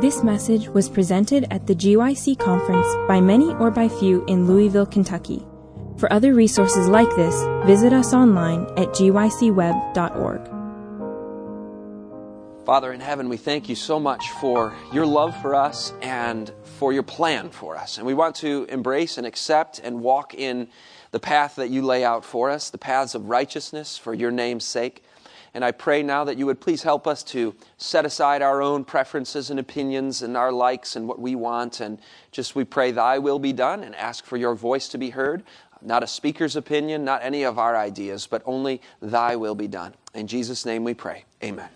This message was presented at the GYC conference by many or by few in Louisville, Kentucky. For other resources like this, visit us online at gycweb.org. Father in heaven, we thank you so much for your love for us and for your plan for us. And we want to embrace and accept and walk in the path that you lay out for us, the paths of righteousness for your name's sake. And I pray now that you would please help us to set aside our own preferences and opinions and our likes and what we want. And just we pray, Thy will be done and ask for your voice to be heard. Not a speaker's opinion, not any of our ideas, but only Thy will be done. In Jesus' name we pray. Amen.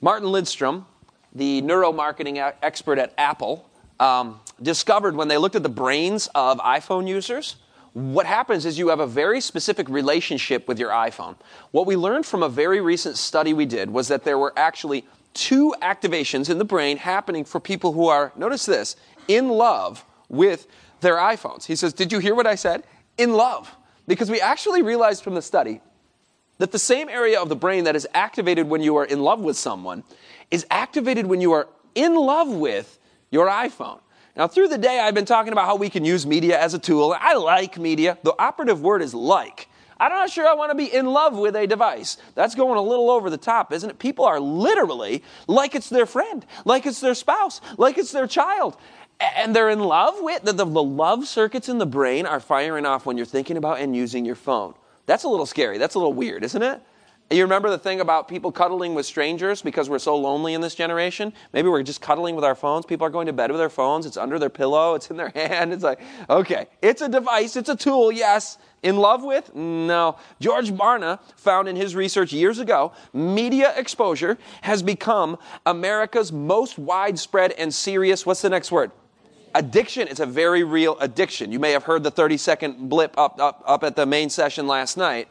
Martin Lindstrom, the neuromarketing expert at Apple, um, discovered when they looked at the brains of iPhone users what happens is you have a very specific relationship with your iPhone. What we learned from a very recent study we did was that there were actually two activations in the brain happening for people who are, notice this, in love with their iPhones. He says, Did you hear what I said? In love. Because we actually realized from the study that the same area of the brain that is activated when you are in love with someone is activated when you are in love with your iPhone. Now, through the day, I've been talking about how we can use media as a tool. I like media. The operative word is like. I'm not sure I want to be in love with a device. That's going a little over the top, isn't it? People are literally like it's their friend, like it's their spouse, like it's their child. And they're in love with the, the, the love circuits in the brain are firing off when you're thinking about and using your phone. That's a little scary. That's a little weird, isn't it? You remember the thing about people cuddling with strangers because we're so lonely in this generation? Maybe we're just cuddling with our phones. People are going to bed with their phones. It's under their pillow. It's in their hand. It's like, okay, it's a device. It's a tool. Yes. In love with? No. George Barna found in his research years ago, media exposure has become America's most widespread and serious, what's the next word? Addiction is a very real addiction. You may have heard the 30 second blip up, up, up at the main session last night.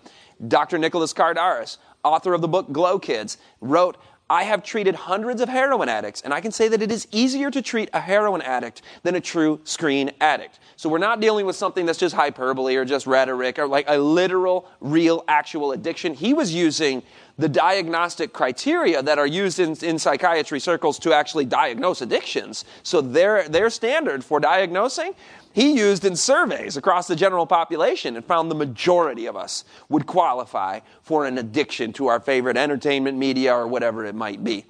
Dr. Nicholas Kardaras author of the book Glow Kids, wrote, I have treated hundreds of heroin addicts, and I can say that it is easier to treat a heroin addict than a true screen addict. So we're not dealing with something that's just hyperbole or just rhetoric or like a literal, real, actual addiction. He was using the diagnostic criteria that are used in, in psychiatry circles to actually diagnose addictions. So their, their standard for diagnosing he used in surveys across the general population and found the majority of us would qualify for an addiction to our favorite entertainment media or whatever it might be.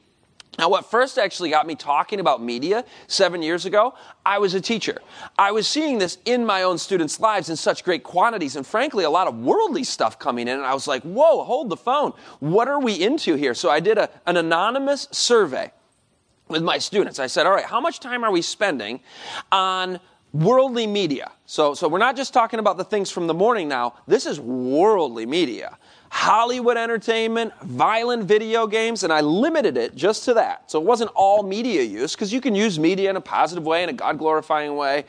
Now, what first actually got me talking about media seven years ago, I was a teacher. I was seeing this in my own students' lives in such great quantities, and frankly, a lot of worldly stuff coming in. And I was like, whoa, hold the phone. What are we into here? So I did a, an anonymous survey with my students. I said, all right, how much time are we spending on worldly media. So, so we're not just talking about the things from the morning now. This is worldly media. Hollywood entertainment, violent video games, and I limited it just to that. So it wasn't all media use, because you can use media in a positive way, in a God glorifying way.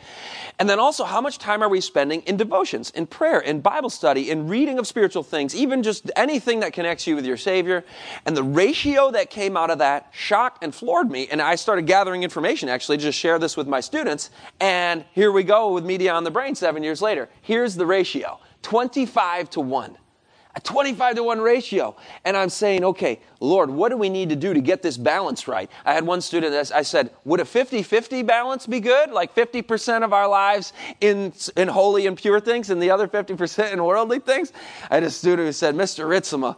And then also, how much time are we spending in devotions, in prayer, in Bible study, in reading of spiritual things, even just anything that connects you with your Savior? And the ratio that came out of that shocked and floored me. And I started gathering information actually to just share this with my students. And here we go with media on the brain seven years later. Here's the ratio 25 to 1 a 25 to 1 ratio. And I'm saying, okay, Lord, what do we need to do to get this balance right? I had one student, I said, would a 50 50 balance be good? Like 50% of our lives in, in holy and pure things and the other 50% in worldly things? I had a student who said, Mr. Ritsema,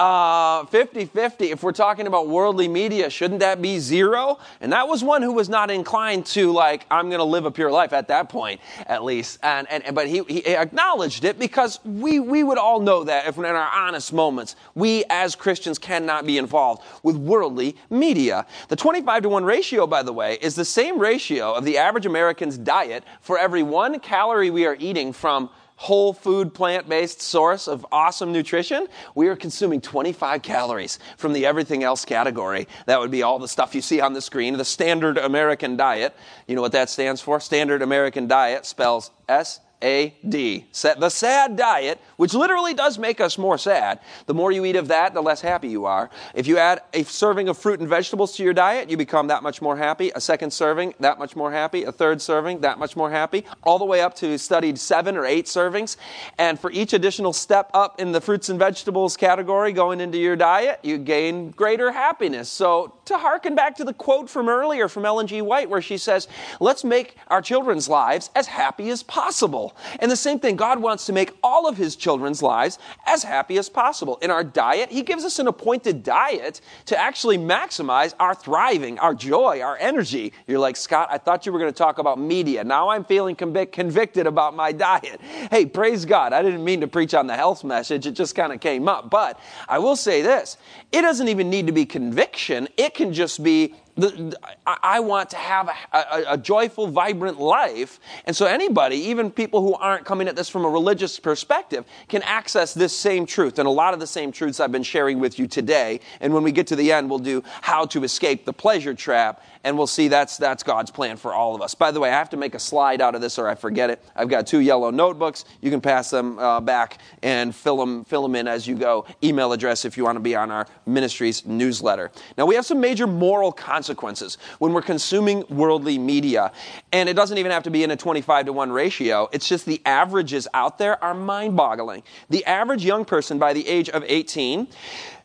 uh, 50 50, if we're talking about worldly media, shouldn't that be zero? And that was one who was not inclined to, like, I'm going to live a pure life at that point, at least. And, and, but he, he acknowledged it because we, we would all know that if in our honest moments, we as Christians cannot be involved with worldly media. The 25 to 1 ratio, by the way, is the same ratio of the average American's diet for every one calorie we are eating from whole food, plant based source of awesome nutrition, we are consuming 25 calories from the everything else category. That would be all the stuff you see on the screen. The standard American diet. You know what that stands for? Standard American diet spells S A D. Set the sad diet, which literally does make us more sad. The more you eat of that, the less happy you are. If you add a serving of fruit and vegetables to your diet, you become that much more happy. A second serving, that much more happy. A third serving, that much more happy. All the way up to studied seven or eight servings. And for each additional step up in the fruits and vegetables category going into your diet, you gain greater happiness. So to harken back to the quote from earlier from Ellen G. White, where she says, let's make our children's lives as happy as possible. And the same thing, God wants to make all of his children's lives as happy as possible. In our diet, he gives us an appointed diet to actually maximize our thriving, our joy, our energy. You're like, Scott, I thought you were going to talk about media. Now I'm feeling convic- convicted about my diet. Hey, praise God. I didn't mean to preach on the health message. It just kind of came up. But I will say this it doesn't even need to be conviction, it can just be the, I want to have a, a, a, joyful, vibrant life. And so, anybody, even people who aren't coming at this from a religious perspective, can access this same truth and a lot of the same truths I've been sharing with you today. And when we get to the end, we'll do how to escape the pleasure trap and we'll see that's, that's God's plan for all of us. By the way, I have to make a slide out of this or I forget it. I've got two yellow notebooks. You can pass them uh, back and fill them, fill them in as you go. Email address if you want to be on our ministry's newsletter. Now, we have some major moral consequences when we're consuming worldly media. And it doesn't even have to be in a 25 to 1 ratio. It's just the averages out there are mind boggling. The average young person by the age of 18,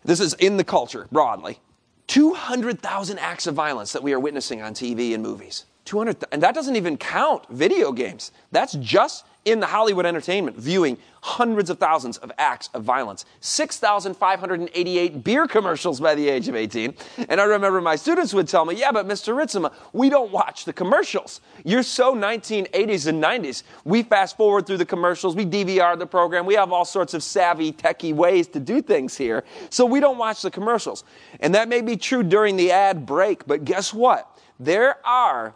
this is in the culture broadly, 200,000 acts of violence that we are witnessing on TV and movies. 200, and that doesn't even count video games. That's just in the Hollywood entertainment viewing hundreds of thousands of acts of violence, 6,588 beer commercials by the age of 18. And I remember my students would tell me, yeah, but Mr. Ritsema, we don't watch the commercials. You're so 1980s and 90s. We fast forward through the commercials, we DVR the program, we have all sorts of savvy, techie ways to do things here. So we don't watch the commercials. And that may be true during the ad break, but guess what? There are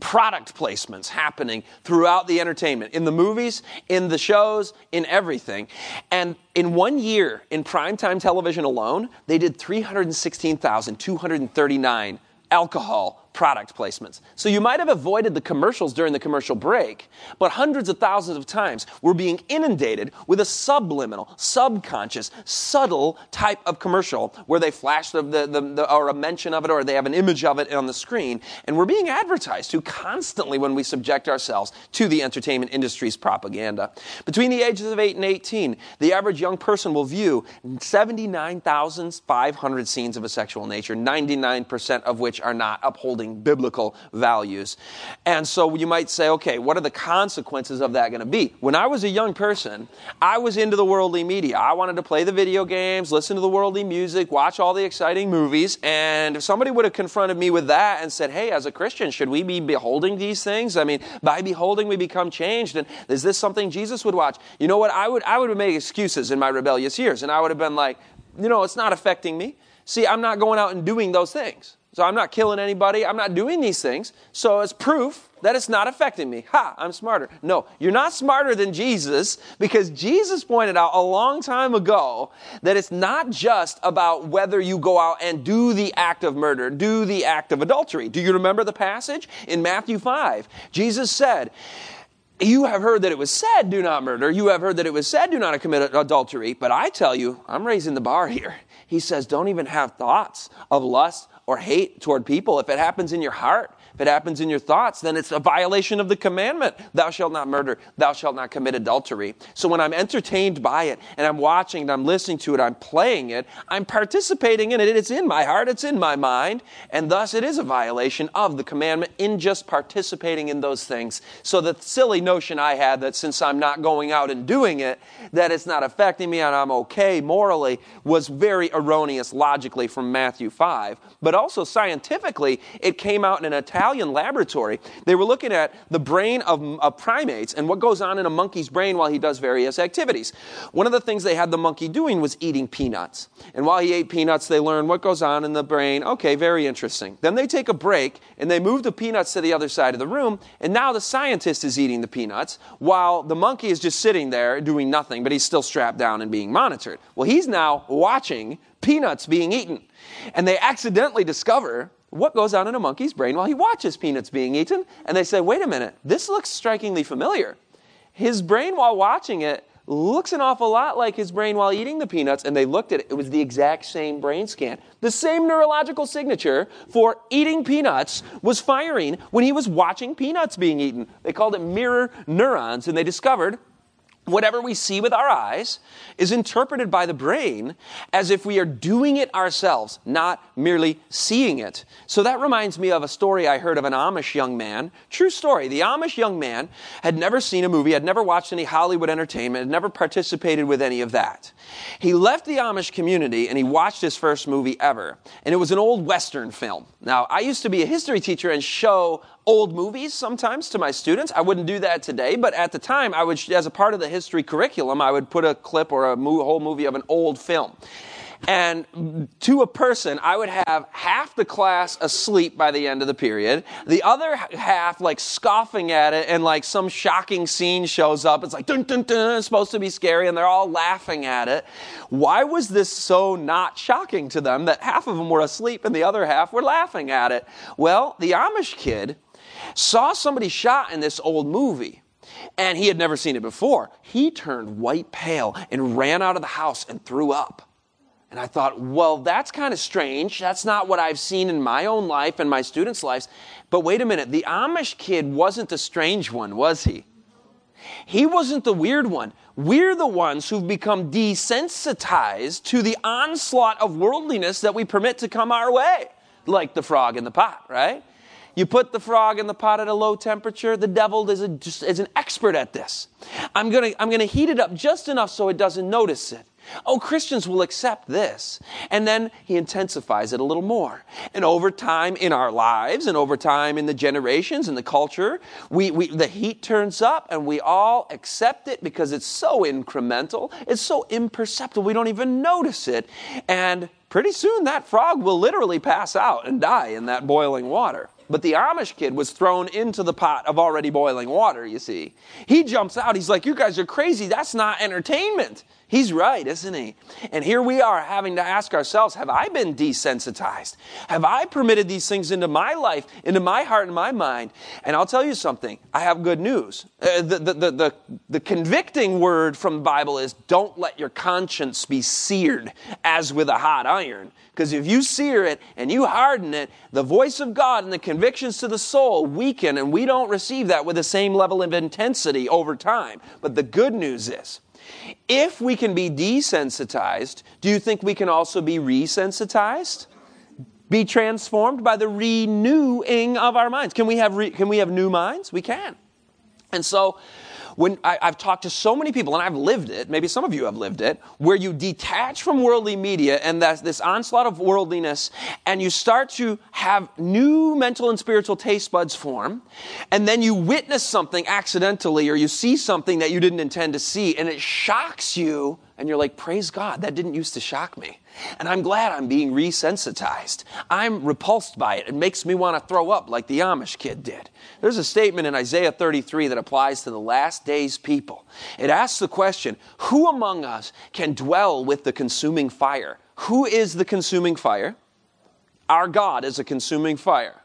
product placements happening throughout the entertainment, in the movies, in the shows, in everything. And in one year, in primetime television alone, they did 316,239 alcohol product placements. So you might have avoided the commercials during the commercial break, but hundreds of thousands of times we're being inundated with a subliminal, subconscious, subtle type of commercial where they flash the, the, the, the, or a mention of it or they have an image of it on the screen. And we're being advertised to constantly when we subject ourselves to the entertainment industry's propaganda. Between the ages of 8 and 18, the average young person will view 79,500 scenes of a sexual nature, 99% of which are not upholding biblical values. And so you might say, okay, what are the consequences of that going to be? When I was a young person, I was into the worldly media. I wanted to play the video games, listen to the worldly music, watch all the exciting movies. And if somebody would have confronted me with that and said, hey, as a Christian, should we be beholding these things? I mean, by beholding, we become changed. And is this something Jesus would watch? You know what? I would, I would made excuses in my rebellious years. And I would have been like, you know, it's not affecting me. See, I'm not going out and doing those things. So I'm not killing anybody. I'm not doing these things. So it's proof that it's not affecting me. Ha, I'm smarter. No, you're not smarter than Jesus because Jesus pointed out a long time ago that it's not just about whether you go out and do the act of murder, do the act of adultery. Do you remember the passage in Matthew 5? Jesus said, you have heard that it was said, do not murder. You have heard that it was said, do not commit adultery. But I tell you, I'm raising the bar here. He says, don't even have thoughts of lust or hate toward people. If it happens in your heart, if it happens in your thoughts, then it's a violation of the commandment. Thou shalt not murder. Thou shalt not commit adultery. So when I'm entertained by it and I'm watching and I'm listening to it, I'm playing it, I'm participating in it. It's in my heart. It's in my mind. And thus it is a violation of the commandment in just participating in those things. So the silly notion I had that since I'm not going out and doing it, that it's not affecting me and I'm okay morally was very erroneous logically from Matthew 5. But also scientifically, it came out in an Italian Italian laboratory, they were looking at the brain of, of primates and what goes on in a monkey's brain while he does various activities. One of the things they had the monkey doing was eating peanuts. And while he ate peanuts, they learned what goes on in the brain. Okay, very interesting. Then they take a break and they move the peanuts to the other side of the room. And now the scientist is eating the peanuts while the monkey is just sitting there doing nothing, but he's still strapped down and being monitored. Well, he's now watching peanuts being eaten. And they accidentally discover what goes on in a monkey's brain while he watches peanuts being eaten. And they say, wait a minute, this looks strikingly familiar. his brain while watching it looks an awful lot like his brain while eating the peanuts, and they looked at it. It was the exact same brain scan. The same neurological signature for eating peanuts was firing when he was watching peanuts being eaten. They called it mirror neurons, and they discovered whatever we see with our eyes is interpreted by the brain as if we are doing it ourselves, not merely seeing it. So that reminds me of a story I heard of an Amish young man. True story. The Amish young man had never seen a movie, had never watched any Hollywood entertainment, had never participated with any of that. He left the Amish community and he watched his first movie ever. And it was an old Western film. Now, I used to be a history teacher and show old movies sometimes to my students. I wouldn't do that today, but at the time, I would, as a part of the history curriculum, I would put a clip or a whole movie of an old film. And to a person, I would have half the class asleep by the end of the period, the other half like scoffing at it, and like some shocking scene shows up. It's like, dun dun dun, it's supposed to be scary, and they're all laughing at it. Why was this so not shocking to them that half of them were asleep and the other half were laughing at it? Well, the Amish kid saw somebody shot in this old movie and he had never seen it before. He turned white pale and ran out of the house and threw up. And I thought, well, that's kind of strange. That's not what I've seen in my own life and my students' lives. But wait a minute, the Amish kid wasn't the strange one, was he? He wasn't the weird one. We're the ones who've become desensitized to the onslaught of worldliness that we permit to come our way, like the frog in the pot, right? You put the frog in the pot at a low temperature, the devil is, a, is an expert at this. I'm going to I'm going to heat it up just enough so it doesn't notice it. Oh, Christians will accept this. And then he intensifies it a little more. And over time in our lives and over time in the generations and the culture, we, we, the heat turns up and we all accept it because it's so incremental. It's so imperceptible. We don't even notice it. And pretty soon that frog will literally pass out and die in that boiling water. But the Amish kid was thrown into the pot of already boiling water, you see. He jumps out. He's like, You guys are crazy. That's not entertainment. He's right, isn't he? And here we are having to ask ourselves Have I been desensitized? Have I permitted these things into my life, into my heart and my mind? And I'll tell you something I have good news. Uh, the, the, the, the, the convicting word from the Bible is don't let your conscience be seared as with a hot iron. Because if you sear it and you harden it, the voice of God and the convictions to the soul weaken, and we don't receive that with the same level of intensity over time. But the good news is, if we can be desensitized, do you think we can also be resensitized? Be transformed by the renewing of our minds. Can we have, re, can we have new minds? We can. And so, when I, have talked to so many people, and I've lived it, maybe some of you have lived it, where you detach from worldly media and this onslaught of worldliness, and you start to have new mental and spiritual taste buds form, and then you witness something accidentally, or you see something that you didn't intend to see, and it shocks you and you're like, praise God, that didn't used to shock me. And I'm glad I'm being resensitized. I'm repulsed by it. It makes me want to throw up like the Amish kid did. There's a statement in Isaiah 33 that applies to the last days people. It asks the question Who among us can dwell with the consuming fire? Who is the consuming fire? Our God is a consuming fire.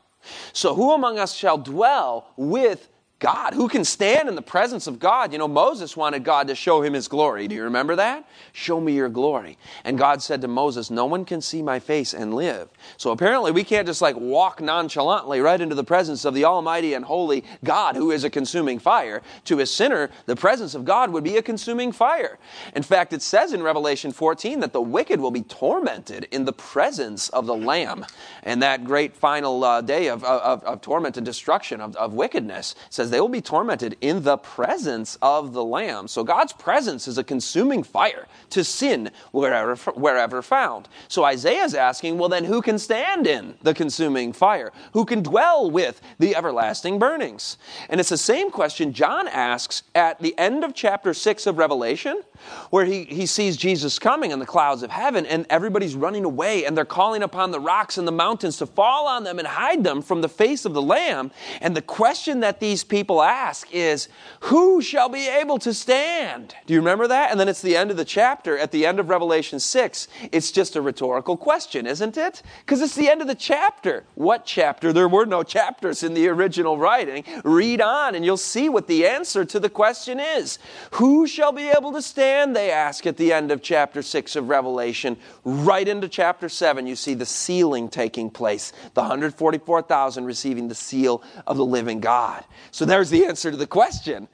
So, who among us shall dwell with God. Who can stand in the presence of God? You know, Moses wanted God to show him his glory. Do you remember that? Show me your glory. And God said to Moses, No one can see my face and live. So apparently, we can't just like walk nonchalantly right into the presence of the Almighty and Holy God who is a consuming fire. To a sinner, the presence of God would be a consuming fire. In fact, it says in Revelation 14 that the wicked will be tormented in the presence of the Lamb. And that great final uh, day of, of, of, torment and destruction of, of wickedness says they will be tormented in the presence of the Lamb. So God's presence is a consuming fire to sin wherever, wherever found. So Isaiah is asking, well, then who can stand in the consuming fire? Who can dwell with the everlasting burnings? And it's the same question John asks at the end of chapter 6 of Revelation, where he, he sees Jesus coming in the clouds of heaven, and everybody's running away, and they're calling upon the rocks and the mountains to fall on them and hide them from the face of the Lamb. And the question that these people people ask is, Who shall be able to stand? Do you remember that? And then it's the end of the chapter. At the end of Revelation 6, it's just a rhetorical question, isn't it? Because it's the end of the chapter. What chapter? There were no chapters in the original writing. Read on and you'll see what the answer to the question is. Who shall be able to stand? They ask at the end of chapter 6 of Revelation. Right into chapter 7, you see the sealing taking place. The 144,000 receiving the seal of the living God. So there's the answer to the question.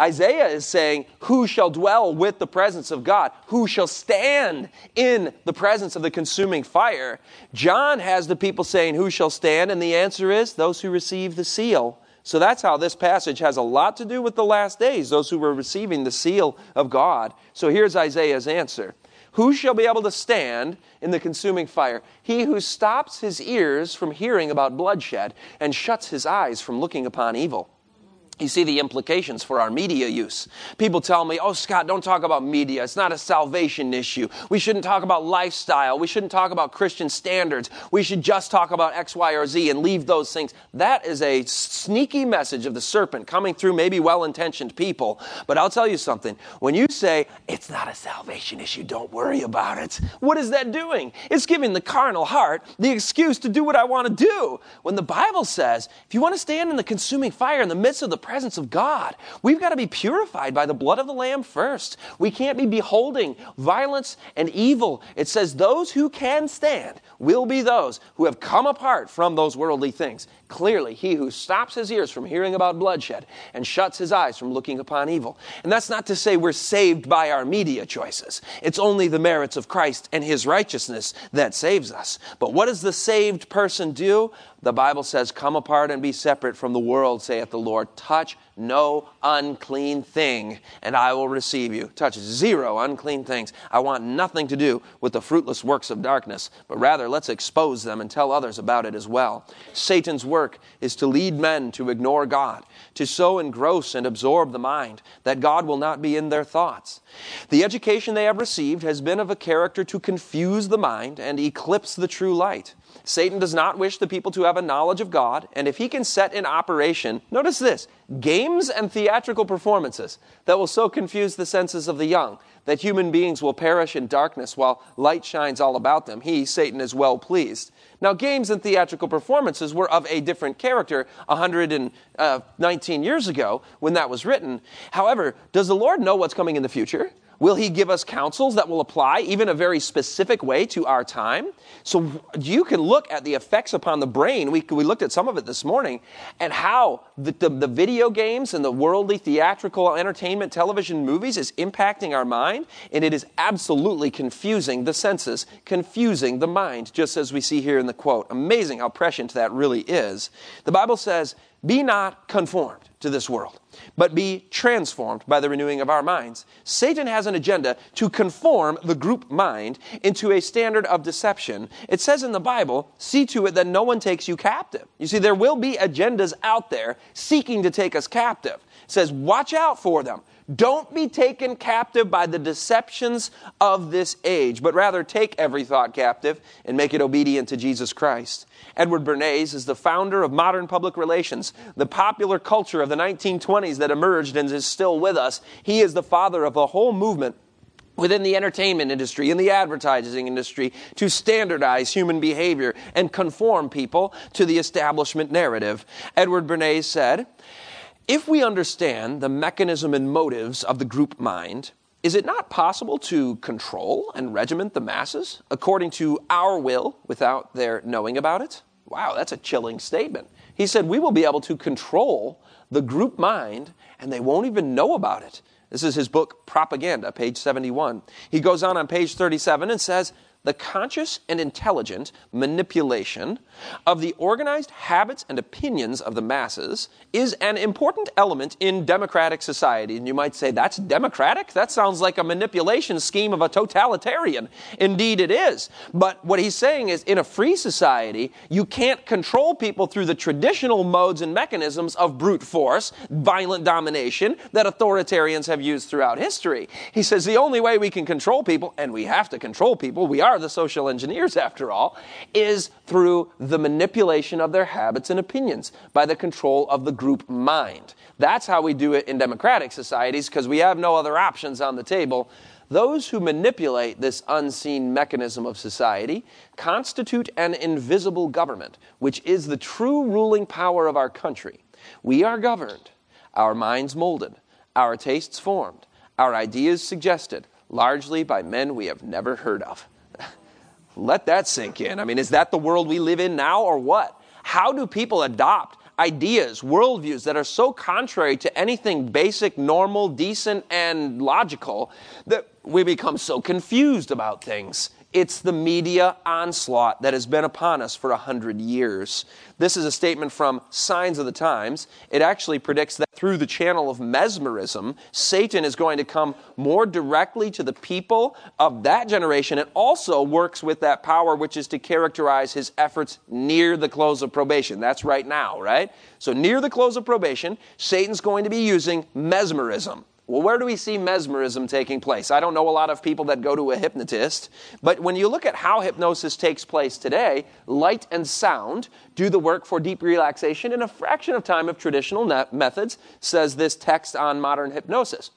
Isaiah is saying, Who shall dwell with the presence of God? Who shall stand in the presence of the consuming fire? John has the people saying, Who shall stand? And the answer is, Those who receive the seal. So that's how this passage has a lot to do with the last days, those who were receiving the seal of God. So here's Isaiah's answer Who shall be able to stand in the consuming fire? He who stops his ears from hearing about bloodshed and shuts his eyes from looking upon evil. You see the implications for our media use. People tell me, oh, Scott, don't talk about media. It's not a salvation issue. We shouldn't talk about lifestyle. We shouldn't talk about Christian standards. We should just talk about X, Y, or Z and leave those things. That is a sneaky message of the serpent coming through maybe well intentioned people. But I'll tell you something. When you say, it's not a salvation issue, don't worry about it, what is that doing? It's giving the carnal heart the excuse to do what I want to do. When the Bible says, if you want to stand in the consuming fire in the midst of the presence of God. We've got to be purified by the blood of the Lamb first. We can't be beholding violence and evil. It says, Those who can stand will be those who have come apart from those worldly things. Clearly, he who stops his ears from hearing about bloodshed and shuts his eyes from looking upon evil. And that's not to say we're saved by our media choices. It's only the merits of Christ and his righteousness that saves us. But what does the saved person do? The Bible says, Come apart and be separate from the world, saith the Lord. Touch no unclean thing, and I will receive you. Touch zero unclean things. I want nothing to do with the fruitless works of darkness, but rather let's expose them and tell others about it as well. Satan's work is to lead men to ignore God, to so engross and absorb the mind that God will not be in their thoughts. The education they have received has been of a character to confuse the mind and eclipse the true light. Satan does not wish the people to have a knowledge of God, and if he can set in operation, notice this, games and theatrical performances that will so confuse the senses of the young that human beings will perish in darkness while light shines all about them, he, Satan, is well pleased. Now, games and theatrical performances were of a different character 119 uh, years ago when that was written. However, does the Lord know what's coming in the future? Will he give us counsels that will apply even a very specific way to our time? So you can look at the effects upon the brain. We, we looked at some of it this morning and how the, the, the video games and the worldly theatrical entertainment television movies is impacting our mind. And it is absolutely confusing the senses, confusing the mind, just as we see here in the quote. Amazing how prescient that really is. The Bible says, be not conformed to this world but be transformed by the renewing of our minds. Satan has an agenda to conform the group mind into a standard of deception. It says in the Bible, see to it that no one takes you captive. You see, there will be agendas out there seeking to take us captive. It says, watch out for them. Don't be taken captive by the deceptions of this age, but rather take every thought captive and make it obedient to Jesus Christ. Edward Bernays is the founder of modern public relations, the popular culture of the 1920s that emerged and is still with us. He is the father of a whole movement within the entertainment industry, in the advertising industry, to standardize human behavior and conform people to the establishment narrative. Edward Bernays said, if we understand the mechanism and motives of the group mind, is it not possible to control and regiment the masses according to our will without their knowing about it? Wow, that's a chilling statement. He said, We will be able to control the group mind and they won't even know about it. This is his book, Propaganda, page 71. He goes on on page 37 and says, the conscious and intelligent manipulation of the organized habits and opinions of the masses is an important element in democratic society. And you might say, that's democratic? That sounds like a manipulation scheme of a totalitarian. Indeed, it is. But what he's saying is, in a free society, you can't control people through the traditional modes and mechanisms of brute force, violent domination that authoritarians have used throughout history. He says the only way we can control people, and we have to control people, we are are the social engineers, after all, is through the manipulation of their habits and opinions by the control of the group mind. That's how we do it in democratic societies because we have no other options on the table. Those who manipulate this unseen mechanism of society constitute an invisible government, which is the true ruling power of our country. We are governed, our minds molded, our tastes formed, our ideas suggested, largely by men we have never heard of. Let that sink in. I mean, is that the world we live in now or what? How do people adopt ideas, worldviews that are so contrary to anything basic, normal, decent, and logical that we become so confused about things? It's the media onslaught that has been upon us for a hundred years. This is a statement from Signs of the Times. It actually predicts that through the channel of mesmerism, Satan is going to come more directly to the people of that generation It also works with that power which is to characterize his efforts near the close of probation. That's right now, right? So, near the close of probation, Satan's going to be using mesmerism. Well, where do we see mesmerism taking place? I don't know a lot of people that go to a hypnotist, but when you look at how hypnosis takes place today, light and sound do the work for deep relaxation in a fraction of time of traditional methods, says this text on modern hypnosis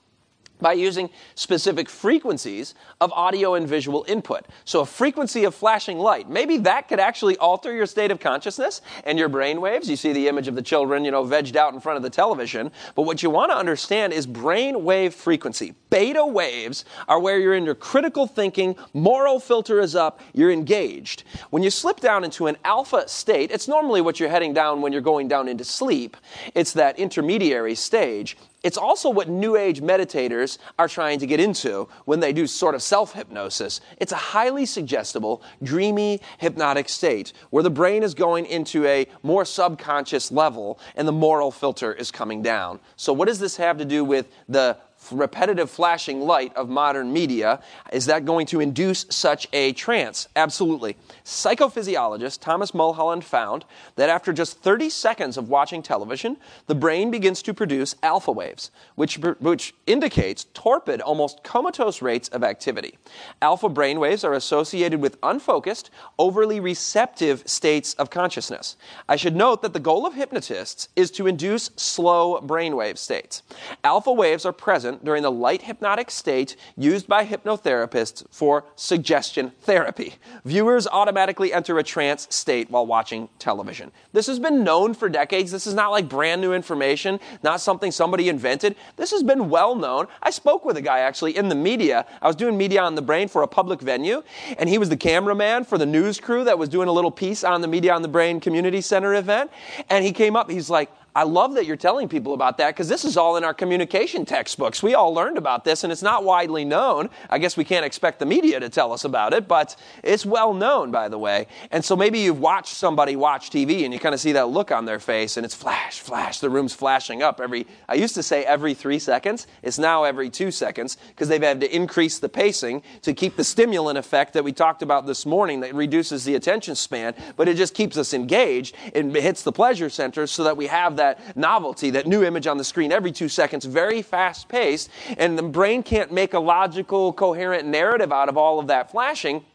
by using specific frequencies of audio and visual input. So, a frequency of flashing light, maybe that could actually alter your state of consciousness and your brain waves. You see the image of the children, you know, vegged out in front of the television. But what you want to understand is brain wave frequency. Beta waves are where you're in your critical thinking, moral filter is up, you're engaged. When you slip down into an alpha state, it's normally what you're heading down when you're going down into sleep. It's that intermediary stage. It's also what New Age meditators are trying to get into when they do sort of self hypnosis. It's a highly suggestible, dreamy, hypnotic state where the brain is going into a more subconscious level and the moral filter is coming down. So, what does this have to do with the repetitive flashing light of modern media, is that going to induce such a trance? Absolutely. Psychophysiologist Thomas Mulholland found that after just 30 seconds of watching television, the brain begins to produce alpha waves, which, which indicates torpid, almost comatose rates of activity. Alpha brain waves are associated with unfocused, overly receptive states of consciousness. I should note that the goal of hypnotists is to induce slow brainwave states. Alpha waves are present present during the light hypnotic state used by hypnotherapists for suggestion therapy. Viewers automatically enter a trance state while watching television. This has been known for decades. This is not like brand new information, not something somebody invented. This has been well known. I spoke with a guy actually in the media. I was doing media on the brain for a public venue, and he was the cameraman for the news crew that was doing a little piece on the Media on the Brain Community Center event. And he came up, he's like, I love that you're telling people about that because this is all in our communication textbooks. We all learned about this and it's not widely known. I guess we can't expect the media to tell us about it, but it's well known, by the way. And so maybe you've watched somebody watch TV and you kind of see that look on their face and it's flash, flash, the room's flashing up every, I used to say every three seconds. It's now every two seconds because they've had to increase the pacing to keep the stimulant effect that we talked about this morning that reduces the attention span, but it just keeps us engaged. It hits the pleasure centers so that we have that novelty, that new image on the screen every two seconds, very fast paced, and the brain can't make a logical, coherent narrative out of all of that flashing.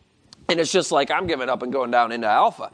And it's just like, I'm giving up and going down into alpha.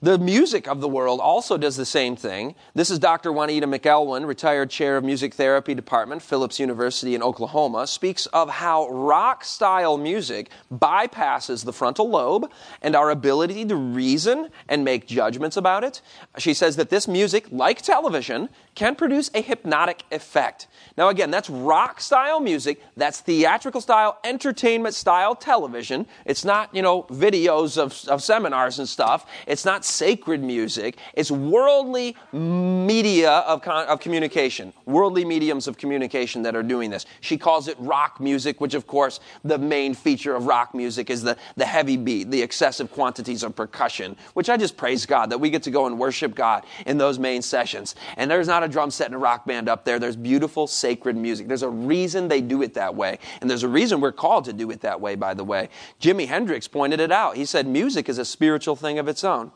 The music of the world also does the same thing. This is Dr. Juanita McElwain, retired chair of music therapy department, Phillips University in Oklahoma, speaks of how rock style music bypasses the frontal lobe and our ability to reason and make judgments about it. She says that this music, like television, can produce a hypnotic effect. Now, again, that's rock style music, that's theatrical style, entertainment style television. It's not, you know, videos of, of seminars and stuff. It's not sacred music. It's worldly media of, of communication, worldly mediums of communication that are doing this. She calls it rock music, which, of course, the main feature of rock music is the, the heavy beat, the excessive quantities of percussion, which I just praise God that we get to go and worship God in those main sessions. And there's not a drum set and a rock band up there. There's beautiful, sacred music. There's a reason they do it that way. And there's a reason we're called to do it that way, by the way. Jimi Hendrix pointed it out. He said music is a spiritual thing of its own.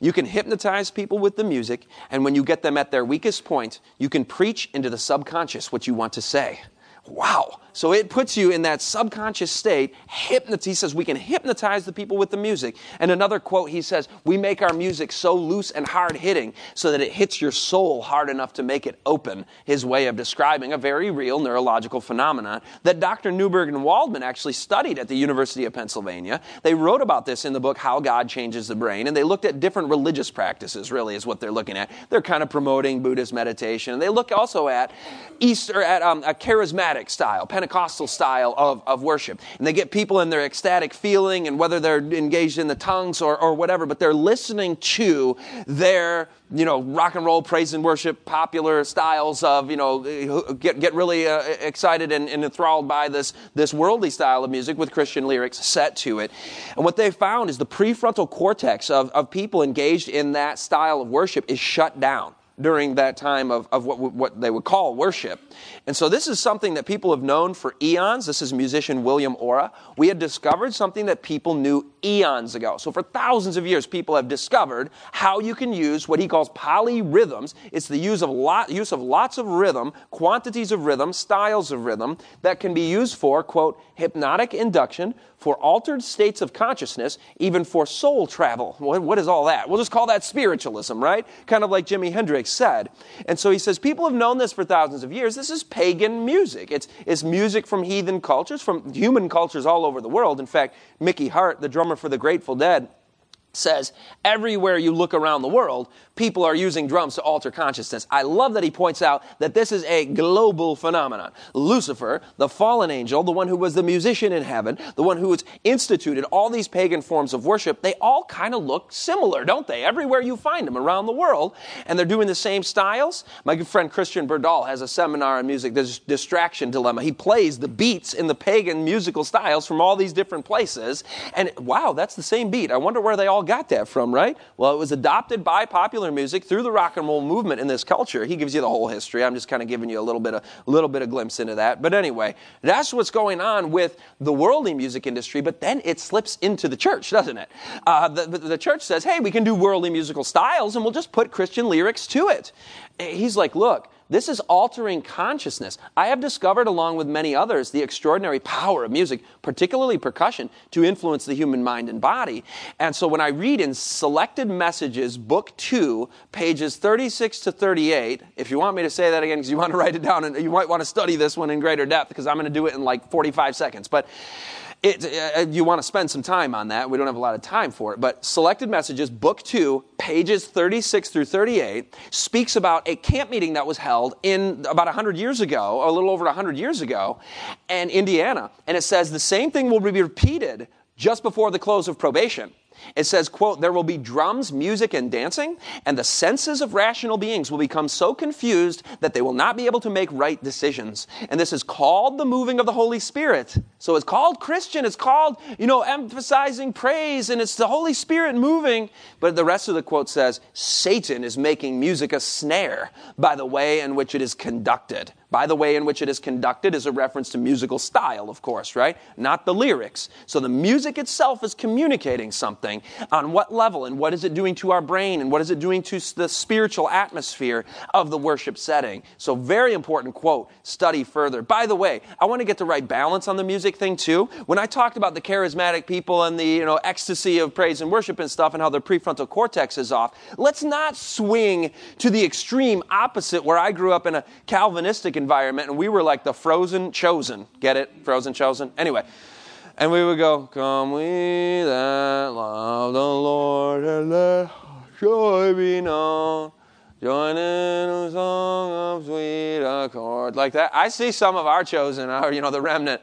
You can hypnotize people with the music, and when you get them at their weakest point, you can preach into the subconscious what you want to say. Wow. So it puts you in that subconscious state. Hypnot- he says we can hypnotize the people with the music. And another quote, he says, we make our music so loose and hard hitting so that it hits your soul hard enough to make it open. His way of describing a very real neurological phenomenon that Dr. Newberg and Waldman actually studied at the University of Pennsylvania. They wrote about this in the book How God Changes the Brain, and they looked at different religious practices, really, is what they're looking at. They're kind of promoting Buddhist meditation. And they look also at Easter, at um, a charismatic style, Pentecostal style of, of worship. And they get people in their ecstatic feeling and whether they're engaged in the tongues or, or whatever, but they're listening to their you know, rock and roll, praise and worship, popular styles of, you know, get, get really uh, excited and, and, enthralled by this, this worldly style of music with Christian lyrics set to it. And what they found is the prefrontal cortex of, of people engaged in that style of worship is shut down during that time of, of what, what they would call worship. And so this is something that people have known for eons. This is musician William Ora. We had discovered something that people knew eons ago. So for thousands of years, people have discovered how you can use what he calls polyrhythms. It's the use of, lot, use of lots of rhythm, quantities of rhythm, styles of rhythm that can be used for, quote, hypnotic induction, for altered states of consciousness, even for soul travel. what is all that? We'll just call that spiritualism, right? Kind of like Jimi Hendrix said. And so he says, people have known this for thousands of years. This is pagan music. It's, it's music from heathen cultures, from human cultures all over the world. In fact, Mickey Hart, the drummer for the Grateful Dead, says everywhere you look around the world, people are using drums to alter consciousness. I love that he points out that this is a global phenomenon. Lucifer, the fallen angel, the one who was the musician in heaven, the one who has instituted all these pagan forms of worship, they all kind of look similar, don't they? Everywhere you find them around the world, and they're doing the same styles. My good friend Christian Berdahl has a seminar on music, the distraction dilemma. He plays the beats in the pagan musical styles from all these different places, and wow, that's the same beat. I wonder where they all got that from, right? Well, it was adopted by popular music through the rock and roll movement in this culture. He gives you the whole history. I'm just kind of giving you a little bit of a little bit of glimpse into that. But anyway, that's what's going on with the worldly music industry. But then it slips into the church, doesn't it? Uh, the, the church says, "Hey, we can do worldly musical styles, and we'll just put Christian lyrics to it." He's like, "Look." This is altering consciousness. I have discovered, along with many others, the extraordinary power of music, particularly percussion, to influence the human mind and body. And so when I read in Selected Messages, Book 2, pages 36 to 38, if you want me to say that again, because you want to write it down, and you might want to study this one in greater depth, because I'm going to do it in like 45 seconds. But it, uh, you want to spend some time on that. We don't have a lot of time for it. But Selected Messages, Book 2, pages 36 through 38, speaks about a camp meeting that was held in about 100 years ago, a little over 100 years ago, in Indiana. And it says the same thing will be repeated just before the close of probation. It says, quote, there will be drums, music, and dancing, and the senses of rational beings will become so confused that they will not be able to make right decisions. And this is called the moving of the Holy Spirit. So it's called Christian. It's called, you know, emphasizing praise, and it's the Holy Spirit moving. But the rest of the quote says, Satan is making music a snare by the way in which it is conducted. By the way in which it is conducted is a reference to musical style, of course, right? Not the lyrics. So the music itself is communicating something. On what level and what is it doing to our brain and what is it doing to the spiritual atmosphere of the worship setting? So very important quote. Study further. By the way, I want to get the right balance on the music thing too. When I talked about the charismatic people and the, you know, ecstasy of praise and worship and stuff and how their prefrontal cortex is off, let's not swing to the extreme opposite where I grew up in a Calvinistic environment, and we were like the frozen chosen. Get it? Frozen chosen? Anyway. And we would go, Come we that love the Lord, and let joy be known. Join in a song of sweet accord. Like that. I see some of our chosen, our, you know, the remnant.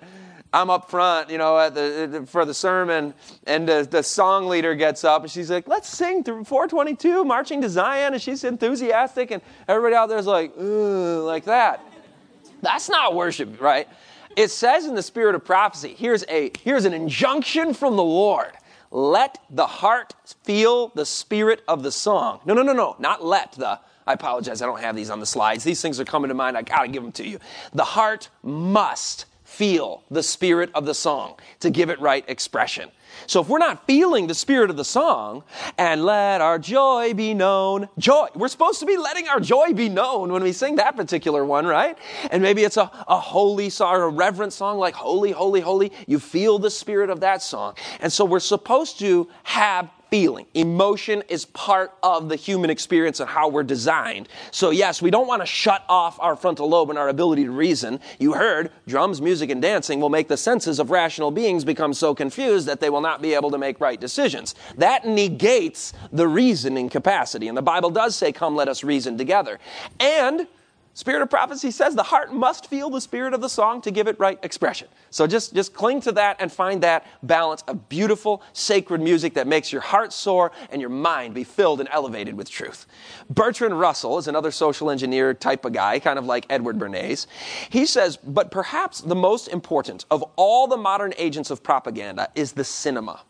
I'm up front, you know, at the, for the sermon, and the, the song leader gets up and she's like, "Let's sing through 422, marching to Zion," and she's enthusiastic, and everybody out there's like, like that. That's not worship, right? It says in the spirit of prophecy, here's a here's an injunction from the Lord. Let the heart feel the spirit of the song. No, no, no, no, not let the I apologize, I don't have these on the slides. These things are coming to mind. I got to give them to you. The heart must feel the spirit of the song to give it right expression. So if we're not feeling the spirit of the song and let our joy be known, joy, we're supposed to be letting our joy be known when we sing that particular one, right? And maybe it's a, a holy song or a reverent song like holy, holy, holy. You feel the spirit of that song. And so we're supposed to have feeling. Emotion is part of the human experience and how we're designed. So, yes, we don't want to shut off our frontal lobe and our ability to reason. You heard drums, music, and dancing will make the senses of rational beings become so confused that they will not be able to make right decisions. That negates the reasoning capacity. And the Bible does say, Come, let us reason together. And Spirit of prophecy says the heart must feel the spirit of the song to give it right expression. So just, just cling to that and find that balance of beautiful, sacred music that makes your heart soar and your mind be filled and elevated with truth. Bertrand Russell is another social engineer type of guy, kind of like Edward Bernays. He says, but perhaps the most important of all the modern agents of propaganda is the cinema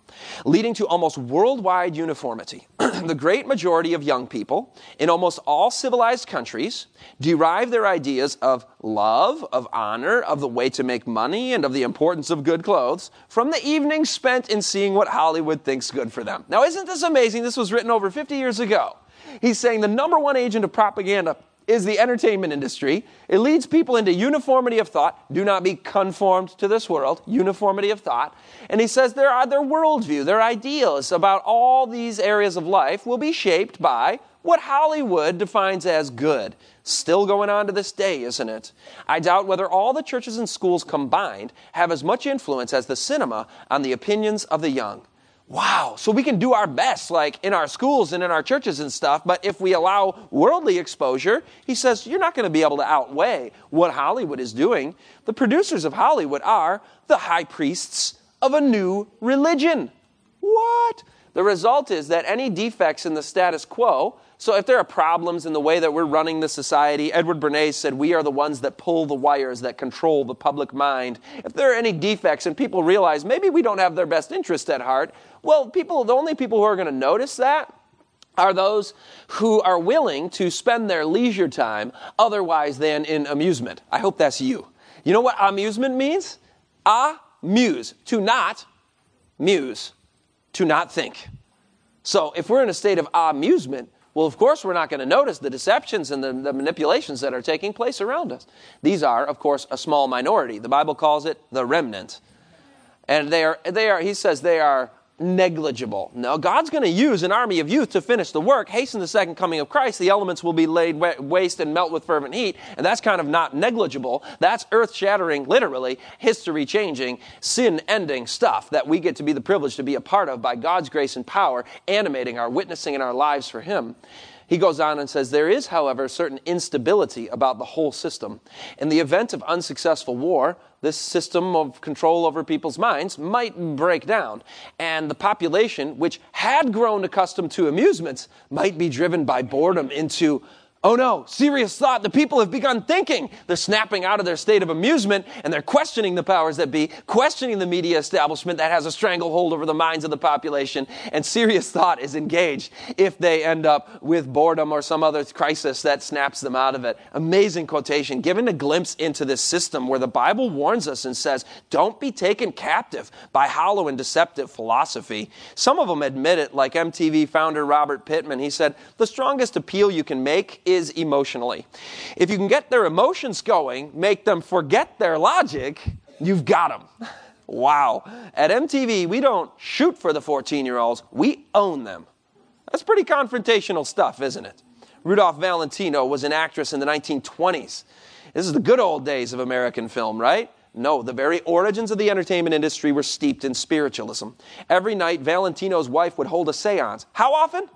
leading to almost worldwide uniformity. the great majority of young people in almost all civilized countries derive their ideas of love, of honor, of the way to make money, and of the importance of good clothes from the evenings spent in seeing what Hollywood thinks good for them. Now, isn't this amazing? This was written over 50 years ago. He's saying the number one agent of propaganda is the entertainment industry. It leads people into uniformity of thought. Do not be conformed to this world. Uniformity of thought. And he says their, uh, their worldview, their ideals about all these areas of life will be shaped by what Hollywood defines as good. Still going on to this day, isn't it? I doubt whether all the churches and schools combined have as much influence as the cinema on the opinions of the young. Wow. So we can do our best, like in our schools and in our churches and stuff, but if we allow worldly exposure, he says, you're not going to be able to outweigh what Hollywood is doing. The producers of Hollywood are the high priests of a new religion. What? The result is that any defects in the status quo so if there are problems in the way that we're running the society, Edward Bernays said we are the ones that pull the wires that control the public mind. If there are any defects and people realize maybe we don't have their best interest at heart, well, people, the only people who are going to notice that are those who are willing to spend their leisure time otherwise than in amusement. I hope that's you. You know what amusement means? Amuse, to not muse, to not think. So if we're in a state of amusement, well, of course, we're not going to notice the deceptions and the, the, manipulations that are taking place around us. These are, of course, a small minority. The Bible calls it the remnant. And they are, they are he says, they are negligible. Now, God's going to use an army of youth to finish the work, hasten the second coming of Christ. The elements will be laid waste and melt with fervent heat, and that's kind of not negligible. That's earth shattering, literally, history changing, sin ending stuff that we get to be the privilege to be a part of by God's grace and power, animating our witnessing in our lives for Him. He goes on and says, There is, however, a certain instability about the whole system. In the event of unsuccessful war, this system of control over people's minds might break down. And the population, which had grown accustomed to amusements, might be driven by boredom into Oh no, serious thought. The people have begun thinking. They're snapping out of their state of amusement and they're questioning the powers that be, questioning the media establishment that has a stranglehold over the minds of the population. And serious thought is engaged if they end up with boredom or some other crisis that snaps them out of it. Amazing quotation, given a glimpse into this system where the Bible warns us and says, don't be taken captive by hollow and deceptive philosophy. Some of them admit it, like MTV founder Robert Pittman. He said, the strongest appeal you can make is emotionally. If you can get their emotions going, make them forget their logic, you've got them. Wow. At MTV, we don't shoot for the 14 year olds, we own them. That's pretty confrontational stuff, isn't it? Rudolph Valentino was an actress in the 1920s. This is the good old days of American film, right? No, the very origins of the entertainment industry were steeped in spiritualism. Every night, Valentino's wife would hold a seance. How often?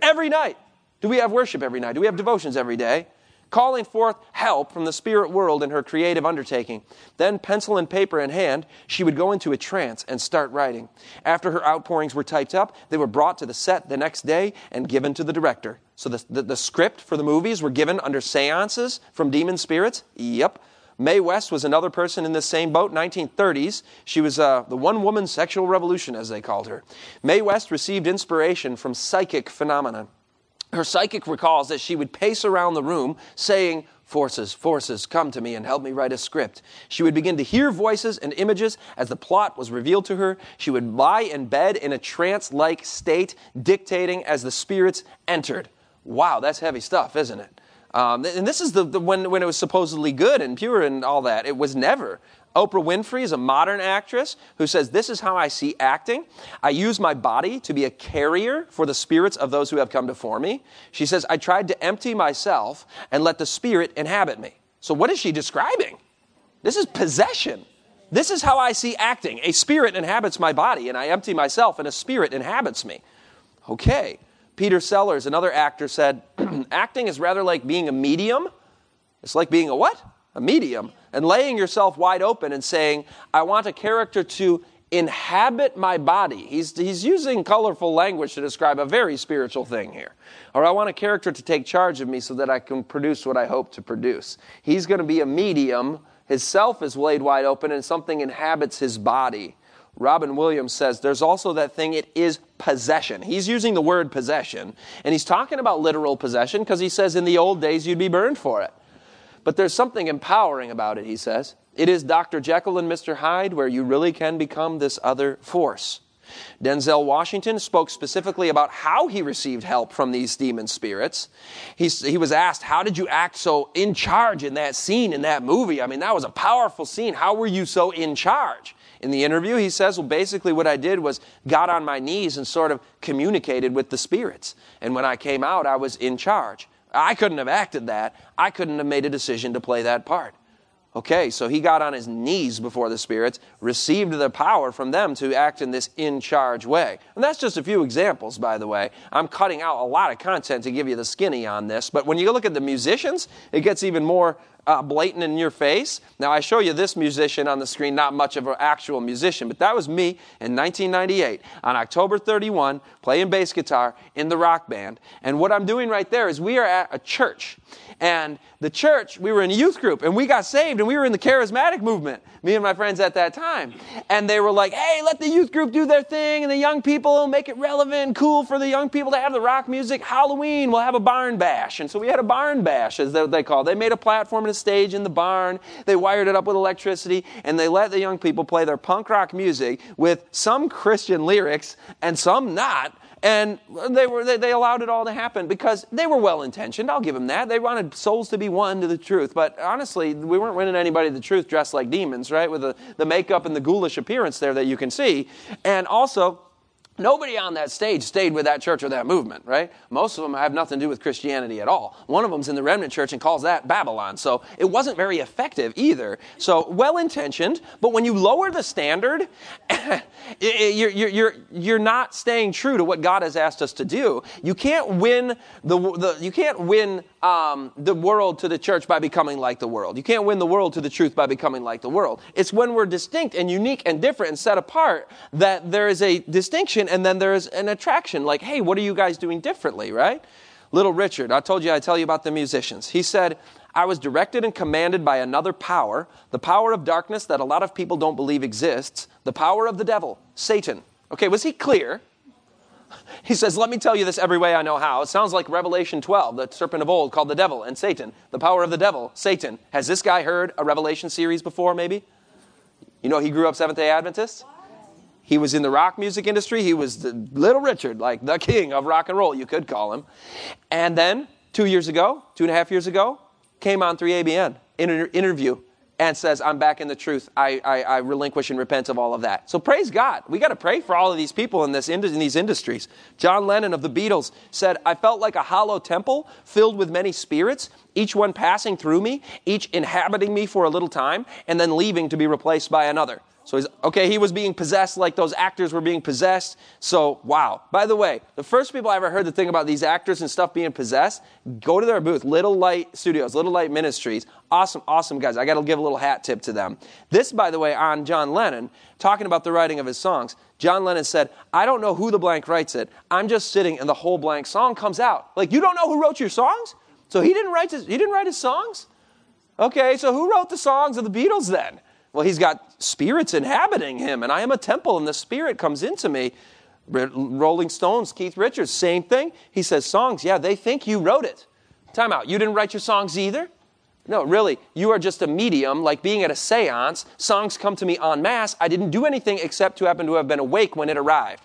Every night. Do we have worship every night? Do we have devotions every day? Calling forth help from the spirit world in her creative undertaking. Then, pencil and paper in hand, she would go into a trance and start writing. After her outpourings were typed up, they were brought to the set the next day and given to the director. So, the, the, the script for the movies were given under seances from demon spirits? Yep. Mae West was another person in this same boat, 1930s. She was uh, the one woman sexual revolution, as they called her. Mae West received inspiration from psychic phenomena her psychic recalls that she would pace around the room saying Forces, forces, come to me and help me write a script. She would begin to hear voices and images as the plot was revealed to her. She would lie in bed in a trance like state, dictating as the spirits entered. Wow, that's heavy stuff, isn't it? Um, and this is the, the when, when it was supposedly good and pure and all that. It was never. Oprah Winfrey is a modern actress who says, This is how I see acting. I use my body to be a carrier for the spirits of those who have come before me. She says, I tried to empty myself and let the spirit inhabit me. So, what is she describing? This is possession. This is how I see acting. A spirit inhabits my body, and I empty myself, and a spirit inhabits me. Okay. Peter Sellers, another actor, said, Acting is rather like being a medium. It's like being a what? A medium and laying yourself wide open and saying, I want a character to inhabit my body. He's, he's using colorful language to describe a very spiritual thing here. Or I want a character to take charge of me so that I can produce what I hope to produce. He's going to be a medium. His self is laid wide open and something inhabits his body. Robin Williams says there's also that thing, it is possession. He's using the word possession, and he's talking about literal possession because he says in the old days you'd be burned for it. But there's something empowering about it, he says. It is Dr. Jekyll and Mr. Hyde where you really can become this other force. Denzel Washington spoke specifically about how he received help from these demon spirits. He, he was asked, How did you act so in charge in that scene, in that movie? I mean, that was a powerful scene. How were you so in charge? In the interview, he says, Well, basically, what I did was got on my knees and sort of communicated with the spirits. And when I came out, I was in charge. I couldn't have acted that. I couldn't have made a decision to play that part. Okay, so he got on his knees before the spirits, received the power from them to act in this in charge way. And that's just a few examples, by the way. I'm cutting out a lot of content to give you the skinny on this, but when you look at the musicians, it gets even more uh, blatant in your face. Now, I show you this musician on the screen, not much of an actual musician, but that was me in 1998 on October 31, playing bass guitar in the rock band. And what I'm doing right there is we are at a church. And the church, we were in a youth group and we got saved and we were in the charismatic movement, me and my friends at that time. And they were like, hey, let the youth group do their thing and the young people make it relevant, cool for the young people to have the rock music. Halloween, we'll have a barn bash. And so we had a barn bash, as they call it. They made a platform and a stage in the barn. They wired it up with electricity and they let the young people play their punk rock music with some Christian lyrics and some not and they, were, they, they allowed it all to happen because they were well intentioned. I'll give them that. They wanted souls to be won to the truth. But honestly, we weren't winning anybody the truth dressed like demons, right? With the, the makeup and the ghoulish appearance there that you can see. And also, Nobody on that stage stayed with that church or that movement, right? Most of them have nothing to do with Christianity at all. One of them's in the remnant church and calls that Babylon. So it wasn't very effective either. So well intentioned, but when you lower the standard, you're, you're, you're not staying true to what God has asked us to do. You can't win the, the you can't win um, the world to the church by becoming like the world. You can't win the world to the truth by becoming like the world. It's when we're distinct and unique and different and set apart that there is a distinction and then there's an attraction. Like, hey, what are you guys doing differently, right? Little Richard, I told you I'd tell you about the musicians. He said, I was directed and commanded by another power, the power of darkness that a lot of people don't believe exists, the power of the devil, Satan. Okay, was he clear? He says, Let me tell you this every way I know how. It sounds like Revelation 12, the serpent of old called the devil and Satan. The power of the devil, Satan. Has this guy heard a Revelation series before, maybe? You know, he grew up Seventh day Adventist. He was in the rock music industry. He was the little Richard, like the king of rock and roll, you could call him. And then, two years ago, two and a half years ago, came on 3ABN in an interview and says, I'm back in the truth. I, I, I relinquish and repent of all of that. So praise God. We got to pray for all of these people in, this, in these industries. John Lennon of the Beatles said, I felt like a hollow temple filled with many spirits, each one passing through me, each inhabiting me for a little time, and then leaving to be replaced by another. So he's, okay, he was being possessed like those actors were being possessed. So, wow. By the way, the first people I ever heard the thing about these actors and stuff being possessed, go to their booth, Little Light Studios, Little Light Ministries. Awesome, awesome guys. I got to give a little hat tip to them. This, by the way, on John Lennon, talking about the writing of his songs. John Lennon said, I don't know who the blank writes it. I'm just sitting and the whole blank song comes out. Like, you don't know who wrote your songs? So he didn't write his, he didn't write his songs? Okay, so who wrote the songs of the Beatles then? Well, he's got spirits inhabiting him, and I am a temple, and the spirit comes into me. Rolling Stones, Keith Richards, same thing. He says, Songs, yeah, they think you wrote it. Time out. You didn't write your songs either? No, really, you are just a medium, like being at a seance. Songs come to me en masse. I didn't do anything except to happen to have been awake when it arrived.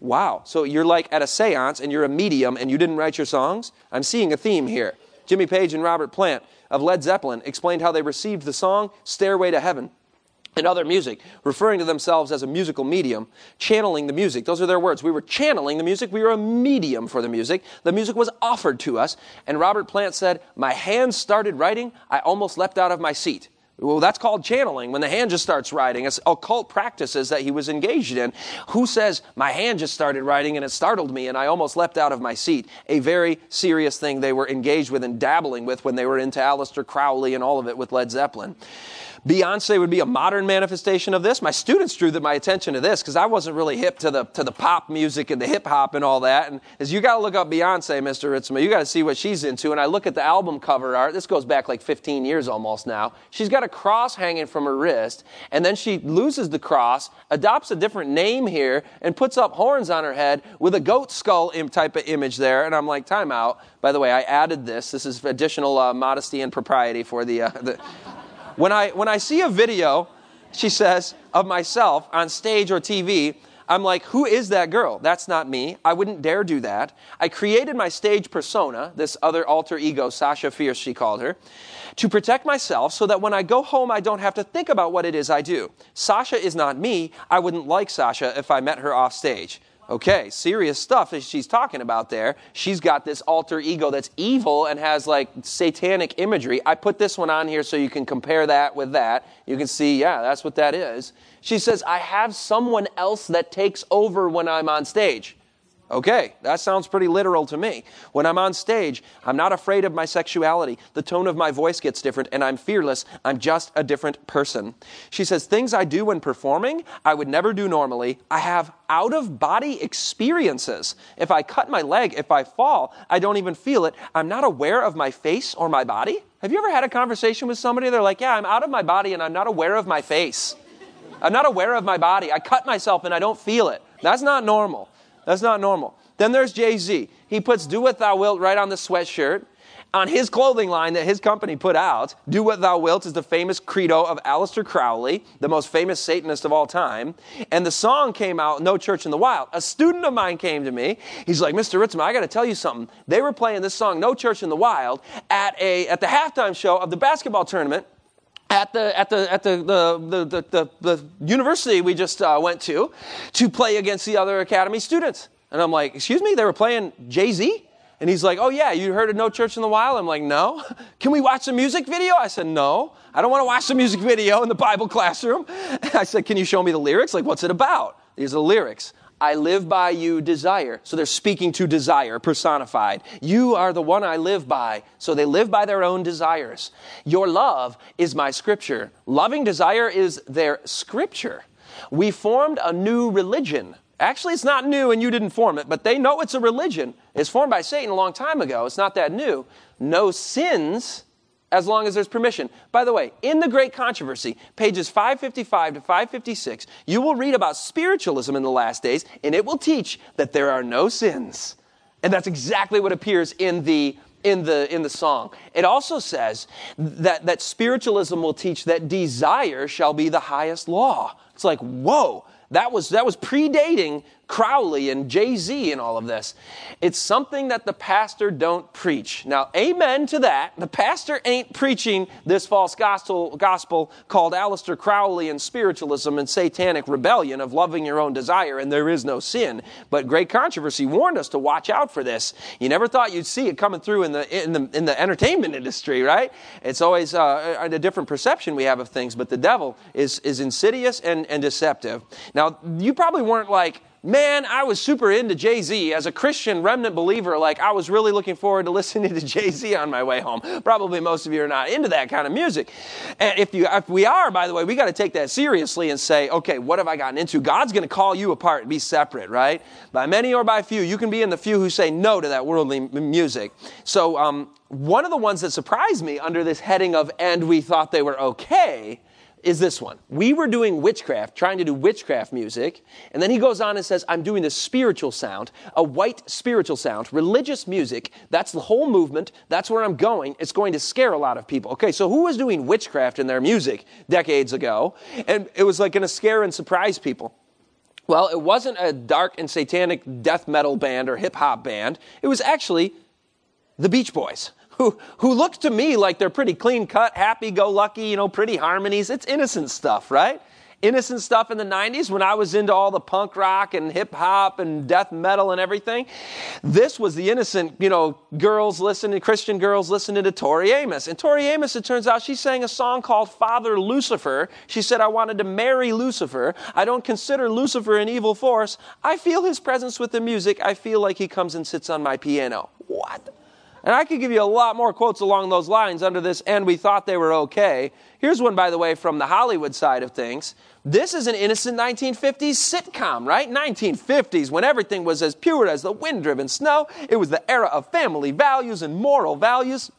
Wow. So you're like at a seance and you're a medium and you didn't write your songs? I'm seeing a theme here. Jimmy Page and Robert Plant of Led Zeppelin explained how they received the song Stairway to Heaven and other music, referring to themselves as a musical medium, channeling the music. Those are their words. We were channeling the music. We were a medium for the music. The music was offered to us. And Robert Plant said, My hands started writing. I almost leapt out of my seat. Well, that's called channeling when the hand just starts writing. It's occult practices that he was engaged in. Who says, My hand just started writing and it startled me and I almost leapt out of my seat? A very serious thing they were engaged with and dabbling with when they were into Aleister Crowley and all of it with Led Zeppelin. Beyonce would be a modern manifestation of this. My students drew my attention to this because I wasn't really hip to the to the pop music and the hip hop and all that. And as you got to look up Beyonce, Mr. Ritsema, you got to see what she's into. And I look at the album cover art. This goes back like 15 years almost now. She's got a cross hanging from her wrist, and then she loses the cross, adopts a different name here, and puts up horns on her head with a goat skull type of image there. And I'm like, time out. By the way, I added this. This is additional uh, modesty and propriety for the, uh, the when I, when I see a video, she says, of myself on stage or TV, I'm like, who is that girl? That's not me. I wouldn't dare do that. I created my stage persona, this other alter ego, Sasha Fierce, she called her, to protect myself so that when I go home, I don't have to think about what it is I do. Sasha is not me. I wouldn't like Sasha if I met her off stage. Okay, serious stuff as she's talking about there. She's got this alter ego that's evil and has like satanic imagery. I put this one on here so you can compare that with that. You can see, yeah, that's what that is. She says, I have someone else that takes over when I'm on stage. Okay, that sounds pretty literal to me. When I'm on stage, I'm not afraid of my sexuality. The tone of my voice gets different, and I'm fearless. I'm just a different person. She says, Things I do when performing, I would never do normally. I have out of body experiences. If I cut my leg, if I fall, I don't even feel it. I'm not aware of my face or my body. Have you ever had a conversation with somebody? They're like, Yeah, I'm out of my body, and I'm not aware of my face. I'm not aware of my body. I cut myself, and I don't feel it. That's not normal. That's not normal. Then there's Jay Z. He puts Do What Thou Wilt right on the sweatshirt. On his clothing line that his company put out, Do What Thou Wilt is the famous credo of Aleister Crowley, the most famous Satanist of all time. And the song came out, No Church in the Wild. A student of mine came to me. He's like, Mr. Ritsema, I got to tell you something. They were playing this song, No Church in the Wild, at, a, at the halftime show of the basketball tournament at the at the at the the the, the, the university we just uh, went to to play against the other academy students. And I'm like, excuse me, they were playing Jay Z. And he's like, oh yeah, you heard of No Church in the Wild? I'm like, no. Can we watch the music video? I said, no. I don't want to watch the music video in the Bible classroom. I said, can you show me the lyrics? Like, what's it about? These are the lyrics. I live by you, desire. So they're speaking to desire, personified. You are the one I live by. So they live by their own desires. Your love is my scripture. Loving desire is their scripture. We formed a new religion. Actually, it's not new and you didn't form it, but they know it's a religion. It's formed by Satan a long time ago. It's not that new. No sins as long as there's permission. By the way, in the Great Controversy, pages 555 to 556, you will read about spiritualism in the last days, and it will teach that there are no sins. And that's exactly what appears in the in the in the song. It also says that, that spiritualism will teach that desire shall be the highest law. It's like, whoa, that was that was predating Crowley and Jay Z and all of this. It's something that the pastor don't preach. Now, amen to that. The pastor ain't preaching this false gospel, gospel called Aleister Crowley and spiritualism and satanic rebellion of loving your own desire and there is no sin. But Great Controversy warned us to watch out for this. You never thought you'd see it coming through in the in the in the entertainment industry, right? It's always uh, a different perception we have of things, but the devil is is insidious and, and deceptive. Now, you probably weren't like man, I was super into Jay Z as a Christian remnant believer. Like, I was really looking forward to listening to Jay Z on my way home. Probably most of you are not into that kind of music. And if, you, if we are, by the way, we got to take that seriously and say, okay, what have I gotten into? God's going to call you apart and be separate, right? By many or by few. You can be in the few who say no to that worldly music. So, um, one of the ones that surprised me under this heading of, and we thought they were okay, is this one. We were doing witchcraft, trying to do witchcraft music, and then he goes on and says, I'm doing the spiritual sound, a white spiritual sound, religious music. That's the whole movement. That's where I'm going. It's going to scare a lot of people. Okay, so who was doing witchcraft in their music decades ago? And it was like going to scare and surprise people. Well, it wasn't a dark and satanic death metal band or hip hop band. It was actually the Beach Boys who, who look to me like they're pretty clean cut, happy go lucky, you know, pretty harmonies. It's innocent stuff, right? Innocent stuff in the 90s when I was into all the punk rock and hip hop and death metal and everything. This was the innocent, you know, girls listening, Christian girls listening to Tori Amos. And Tori Amos, it turns out, she sang a song called Father Lucifer. She said, I wanted to marry Lucifer. I don't consider Lucifer an evil force. I feel his presence with the music. I feel like he comes and sits on my piano. What? And I could give you a lot more quotes along those lines under this, and we thought they were okay. Here's one, by the way, from the Hollywood side of things. This is an innocent 1950s sitcom, right? 1950s, when everything was as pure as the wind driven snow. It was the era of family values and moral values.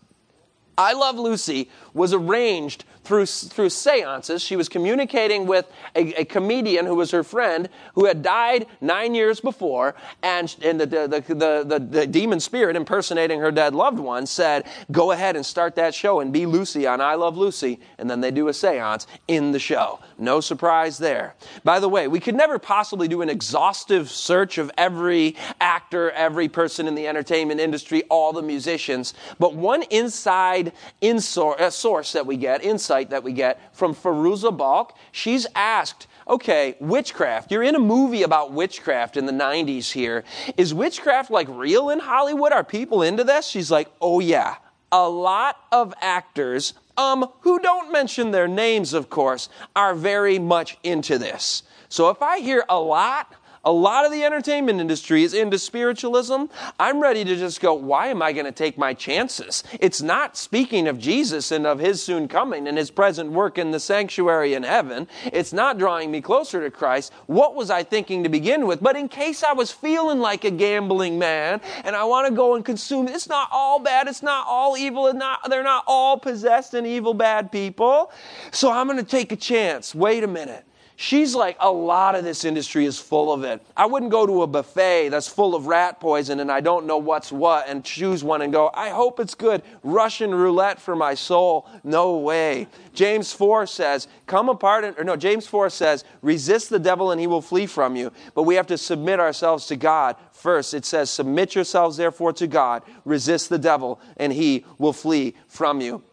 I Love Lucy was arranged through, through seances. She was communicating with a, a, comedian who was her friend who had died nine years before, and, and the, the, the, the, the demon spirit impersonating her dead loved one said, Go ahead and start that show and be Lucy on I Love Lucy. And then they do a seance in the show. No surprise there. By the way, we could never possibly do an exhaustive search of every actor, every person in the entertainment industry, all the musicians, but one inside insor- uh, source that we get, insight that we get from Fairuza Balk. She's asked, okay, witchcraft. You're in a movie about witchcraft in the 90s here. Is witchcraft like real in Hollywood? Are people into this? She's like, oh yeah. A lot of actors, um, who don't mention their names, of course, are very much into this. So if I hear a lot, a lot of the entertainment industry is into spiritualism. I'm ready to just go, why am I going to take my chances? It's not speaking of Jesus and of his soon coming and his present work in the sanctuary in heaven. It's not drawing me closer to Christ. What was I thinking to begin with? But in case I was feeling like a gambling man and I want to go and consume, it's not all bad. It's not all evil. It's not, they're not all possessed and evil bad people. So I'm going to take a chance. Wait a minute. She's like, a lot of this industry is full of it. I wouldn't go to a buffet that's full of rat poison and I don't know what's what and choose one and go, I hope it's good. Russian roulette for my soul. No way. James 4 says, come apart, or no, James 4 says, resist the devil and he will flee from you. But we have to submit ourselves to God first. It says, submit yourselves therefore to God, resist the devil and he will flee from you.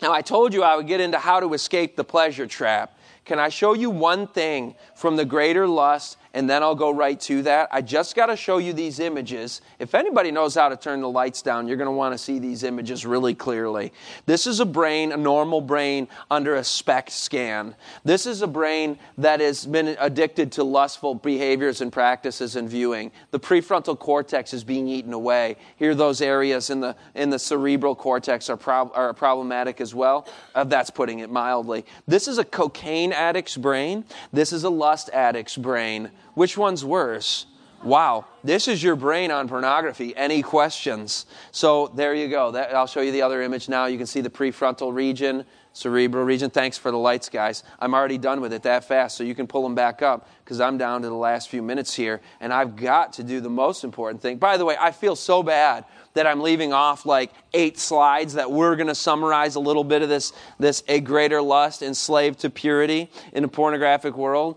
Now, I told you I would get into how to escape the pleasure trap. Can I show you one thing from the greater lust and then I'll go right to that. I just got to show you these images. If anybody knows how to turn the lights down, you're going to want to see these images really clearly. This is a brain, a normal brain, under a SPECT scan. This is a brain that has been addicted to lustful behaviors and practices and viewing. The prefrontal cortex is being eaten away. Here, those areas in the, in the cerebral cortex are, prob- are problematic as well. Uh, that's putting it mildly. This is a cocaine addict's brain. This is a lust addict's brain. Which one's worse? Wow, this is your brain on pornography. Any questions? So there you go. That, I'll show you the other image now. You can see the prefrontal region, cerebral region. Thanks for the lights, guys. I'm already done with it that fast, so you can pull them back up because I'm down to the last few minutes here, and I've got to do the most important thing. By the way, I feel so bad that I'm leaving off like eight slides that we're going to summarize a little bit of this, this a greater lust, enslaved to purity in a pornographic world.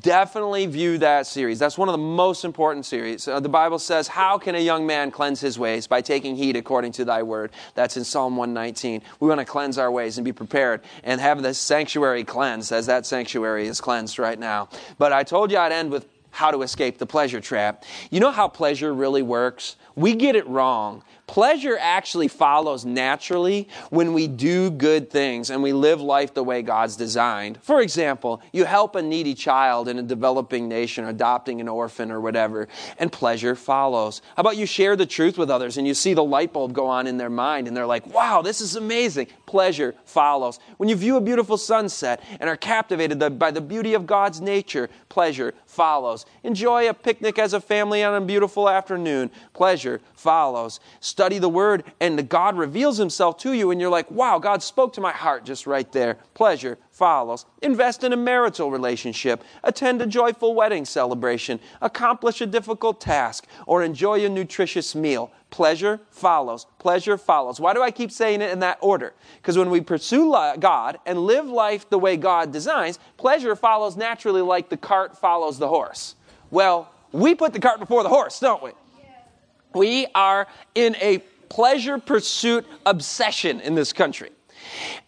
Definitely view that series. That's one of the most important series. Uh, the Bible says, How can a young man cleanse his ways? By taking heed according to thy word. That's in Psalm 119. We want to cleanse our ways and be prepared and have this sanctuary cleansed as that sanctuary is cleansed right now. But I told you I'd end with how to escape the pleasure trap. You know how pleasure really works? We get it wrong. Pleasure actually follows naturally when we do good things and we live life the way God's designed. For example, you help a needy child in a developing nation, adopting an orphan or whatever, and pleasure follows. How about you share the truth with others and you see the light bulb go on in their mind and they're like, wow, this is amazing. Pleasure follows. When you view a beautiful sunset and are captivated by the beauty of God's nature, pleasure follows. Enjoy a picnic as a family on a beautiful afternoon, pleasure follows study the word and God reveals himself to you and you're like, wow, God spoke to my heart just right there. Pleasure follows. Invest in a marital relationship, attend a joyful wedding celebration, accomplish a difficult task, or enjoy a nutritious meal. Pleasure follows. Pleasure follows. Why do I keep saying it in that order? Because when we pursue God and live life the way God designs, pleasure follows naturally like the cart follows the horse. Well, we put the cart before the horse, don't we? We are in a pleasure pursuit obsession in this country.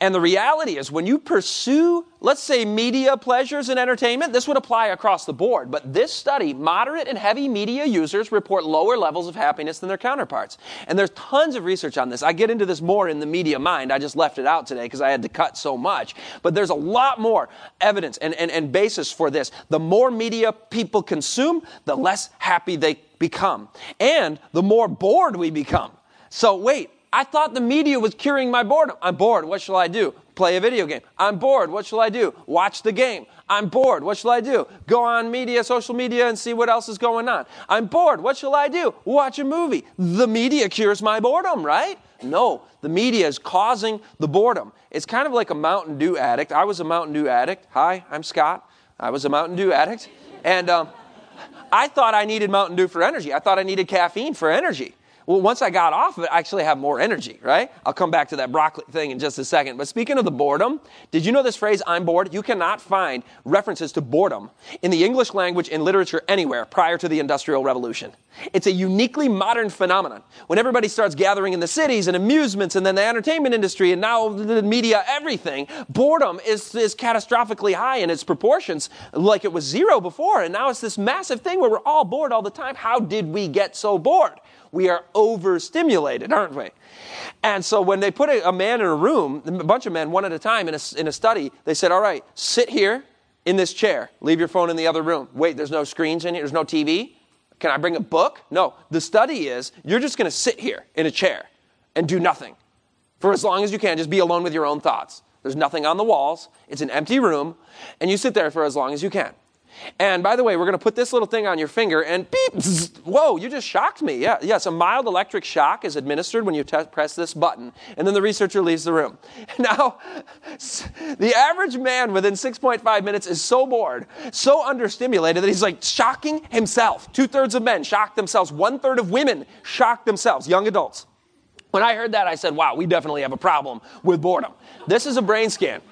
And the reality is, when you pursue, let's say, media pleasures and entertainment, this would apply across the board. But this study, moderate and heavy media users report lower levels of happiness than their counterparts. And there's tons of research on this. I get into this more in the media mind. I just left it out today because I had to cut so much. But there's a lot more evidence and, and, and basis for this. The more media people consume, the less happy they become. And the more bored we become. So wait, I thought the media was curing my boredom. I'm bored. What shall I do? Play a video game. I'm bored. What shall I do? Watch the game. I'm bored. What shall I do? Go on media, social media, and see what else is going on. I'm bored. What shall I do? Watch a movie. The media cures my boredom, right? No, the media is causing the boredom. It's kind of like a Mountain Dew addict. I was a Mountain Dew addict. Hi, I'm Scott. I was a Mountain Dew addict. And um, I thought I needed Mountain Dew for energy. I thought I needed caffeine for energy. Well, once I got off of it, I actually have more energy, right? I'll come back to that broccoli thing in just a second. But speaking of the boredom, did you know this phrase, I'm bored? You cannot find references to boredom in the English language in literature anywhere prior to the Industrial Revolution. It's a uniquely modern phenomenon. When everybody starts gathering in the cities and amusements and then the entertainment industry and now the media, everything, boredom is, is catastrophically high in its proportions, like it was zero before. And now it's this massive thing where we're all bored all the time. How did we get so bored? We are overstimulated, aren't we? And so when they put a, a, man in a room, a bunch of men, one at a time in a, in a study, they said, All right, sit here in this chair. Leave your phone in the other room. Wait, there's no screens in here, there's no TV. Can I bring a book? No. The study is you're just going to sit here in a chair and do nothing for as long as you can. Just be alone with your own thoughts. There's nothing on the walls. It's an empty room, and you sit there for as long as you can. And by the way, we're going to put this little thing on your finger and beep, zzz, whoa, you just shocked me. Yeah, yes, a mild electric shock is administered when you press this button. And then the researcher leaves the room. Now, the average man within 6.5 minutes is so bored, so understimulated that he's like shocking himself. Two thirds of men shock themselves, one third of women shock themselves, young adults. When I heard that, I said, wow, we definitely have a problem with boredom. This is a brain scan